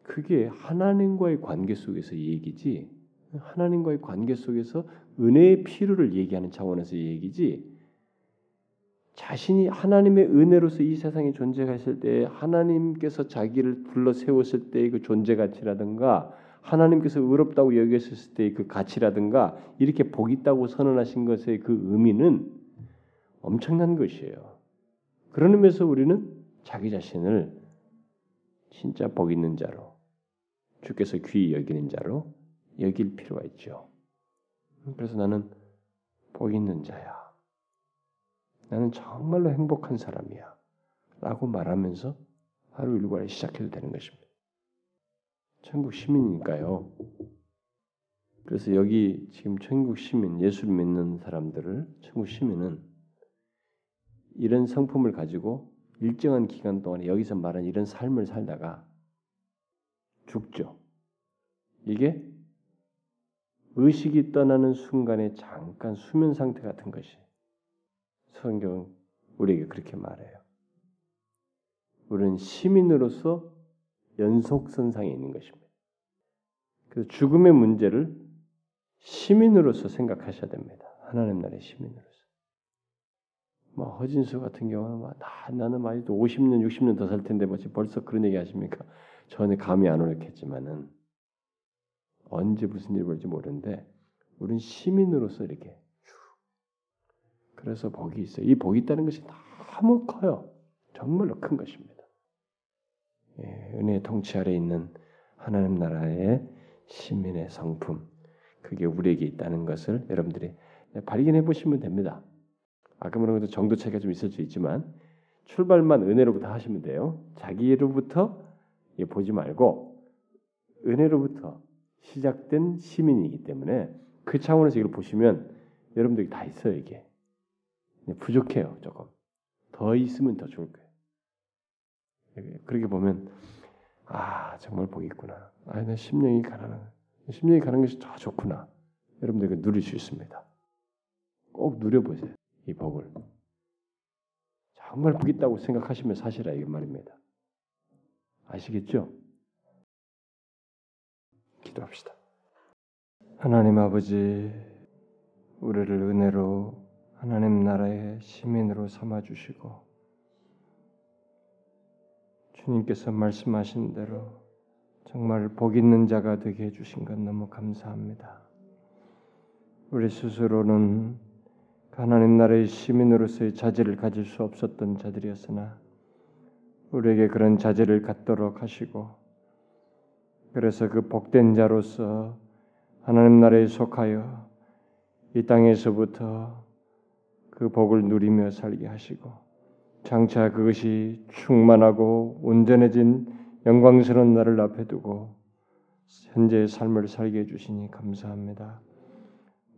그게 하나님과의 관계 속에서 얘기지 하나님과의 관계 속에서 은혜의 필요를 얘기하는 차원에서 얘기지 자신이 하나님의 은혜로서 이 세상에 존재하실 때 하나님께서 자기를 불러 세웠을 때의 그 존재 가치라든가 하나님께서 의롭다고 여겼을 때의 그 가치라든가 이렇게 복 있다고 선언하신 것의 그 의미는 엄청난 것이에요. 그런 의미에서 우리는 자기 자신을 진짜 복 있는 자로 주께서 귀히 여기는 자로 여길 필요가 있죠. 그래서 나는 복 있는 자야. 나는 정말로 행복한 사람이야. 라고 말하면서 하루 일과를 시작해도 되는 것입니다. 천국 시민이니까요. 그래서 여기 지금 천국 시민, 예수를 믿는 사람들을 천국 시민은 이런 성품을 가지고 일정한 기간 동안에 여기서 말한 이런 삶을 살다가 죽죠. 이게 의식이 떠나는 순간에 잠깐 수면 상태 같은 것이 성경 우리에게 그렇게 말해요. 우리는 시민으로서 연속선상에 있는 것입니다. 그래서 죽음의 문제를 시민으로서 생각하셔야 됩니다. 하나님 나라의 시민으로서. 뭐 허진수 같은 경우는 막 나, 나는 아직도 50년, 60년 더 살 텐데 뭐 벌써 그런 얘기 하십니까? 저는 감이 안 오겠지만은 언제 무슨 일이 벌지 모르는데 우리는 시민으로서 이렇게 그래서 복이 있어요. 이 복이 있다는 것이 너무 커요. 정말로 큰 것입니다. 예, 은혜의 통치 아래 있는 하나님 나라의 시민의 성품, 그게 우리에게 있다는 것을 여러분들이 발견해 보시면 됩니다. 아까 말한 것도 정도 차이가 좀 있을 수 있지만 출발만 은혜로부터 하시면 돼요. 자기로부터 보지 말고 은혜로부터 시작된 시민이기 때문에 그 차원에서 이걸 보시면 여러분들이 다 있어요 이게 부족해요 조금 더 있으면 더 좋을 거예요. 그렇게 보면 아 정말 있구나. 아내 심령이 가난한 심령이 가는 것이 더 좋구나. 여러분들 누릴 수 있습니다. 꼭 누려보세요 이 복을. 정말 복 있다고 생각하시면 사실이라 이 말입니다. 아시겠죠? 기도합시다. 하나님 아버지, 우리를 은혜로 하나님 나라의 시민으로 삼아 주시고 주님께서 말씀하신 대로 정말 복 있는 자가 되게 해 주신 것 너무 감사합니다. 우리 스스로는 하나님 나라의 시민으로서의 자질을 가질 수 없었던 자들이었으나 우리에게 그런 자질을 갖도록 하시고 그래서 그 복된 자로서 하나님 나라에 속하여 이 땅에서부터 그 복을 누리며 살게 하시고 장차 그것이 충만하고 온전해진 영광스러운 나를 앞에 두고 현재의 삶을 살게 해주시니 감사합니다.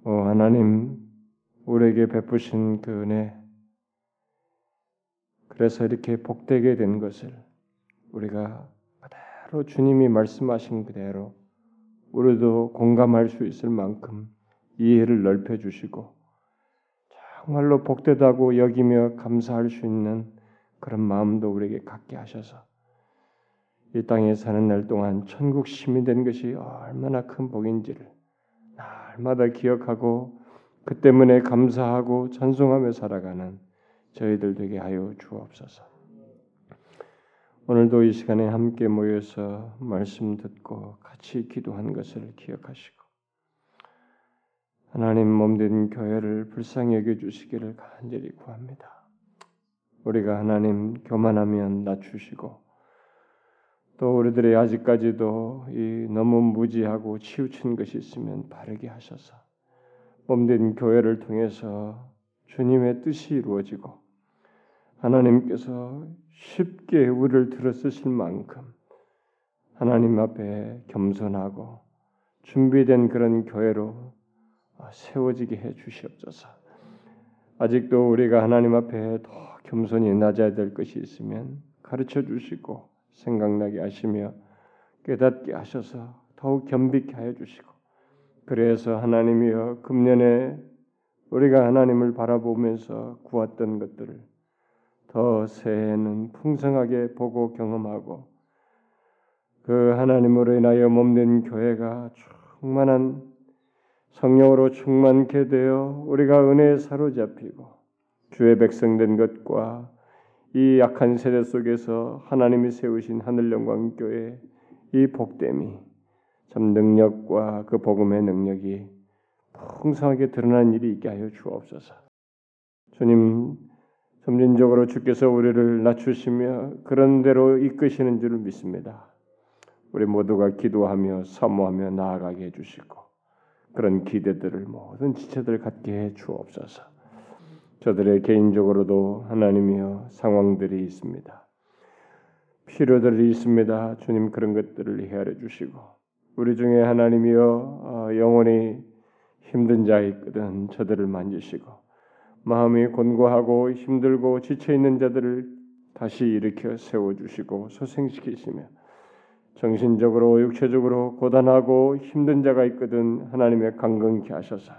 오 하나님 우리에게 베푸신 그 은혜 그래서 이렇게 복되게 된 것을 우리가 그대로 주님이 말씀하신 그대로 우리도 공감할 수 있을 만큼 이해를 넓혀 주시고 정말로 복되다고 여기며 감사할 수 있는 그런 마음도 우리에게 갖게 하셔서 이 땅에 사는 날 동안 천국 시민 된 것이 얼마나 큰 복인지를 날마다 기억하고 그 때문에 감사하고 찬송하며 살아가는 저희들 되게 하여 주옵소서. 오늘도 이 시간에 함께 모여서 말씀 듣고 같이 기도한 것을 기억하시고 하나님 몸된 교회를 불쌍히 여겨 주시기를 간절히 구합니다. 우리가 하나님 교만하면 낮추시고 또 우리들의 아직까지도 이 너무 무지하고 치우친 것이 있으면 바르게 하셔서 몸된 교회를 통해서 주님의 뜻이 이루어지고 하나님께서 쉽게 우리를 들어쓰실 만큼 하나님 앞에 겸손하고 준비된 그런 교회로 세워지게 해 주시옵소서. 아직도 우리가 하나님 앞에 더 겸손히 낮아야 될 것이 있으면 가르쳐 주시고 생각나게 하시며 깨닫게 하셔서 더욱 겸비케 하여 주시고 그래서 하나님이여 금년에 우리가 하나님을 바라보면서 구했던 것들을 더 새해에는 풍성하게 보고 경험하고 그 하나님으로 인하여 몸된 교회가 충만한 성령으로 충만케 되어 우리가 은혜에 사로잡히고 주의 백성된 것과 이 약한 세대 속에서 하나님이 세우신 하늘 영광 교회 이 복됨이 참 능력과 그 복음의 능력이 풍성하게 드러나는 일이 있게 하여 주옵소서. 주님 점진적으로 주께서 우리를 낮추시며 그런 대로 이끄시는 줄을 믿습니다. 우리 모두가 기도하며 사모하며 나아가게 해주시고 그런 기대들을 모든 지체들 갖게 해 주옵소서. 저들의 개인적으로도 하나님이여 상황들이 있습니다. 필요들이 있습니다. 주님 그런 것들을 헤아려 주시고 우리 중에 하나님이여 어, 영원히 힘든 자 있거든 저들을 만지시고 마음이 곤고하고 힘들고 지쳐 있는 자들을 다시 일으켜 세워 주시고 소생시키시며 정신적으로 육체적으로 고단하고 힘든 자가 있거든 하나님의 강건케 하셔서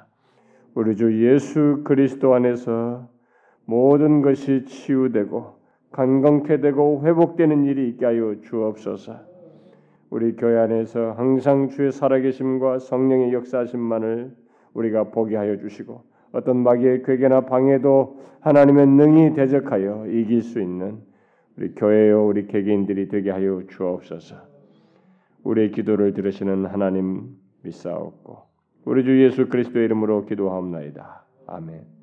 우리 주 예수 그리스도 안에서 모든 것이 치유되고 강건케 되고 회복되는 일이 있게 하여 주옵소서. 우리 교회 안에서 항상 주의 살아계심과 성령의 역사하심만을 우리가 보게 하여 주시고 어떤 마귀의 괴계나 방해도 하나님의 능히 대적하여 이길 수 있는 우리 교회요 우리 개개인들이 되게 하여 주옵소서. 우리의 기도를 들으시는 하나님 믿사옵고 우리 주 예수 그리스도의 이름으로 기도하옵나이다. 아멘.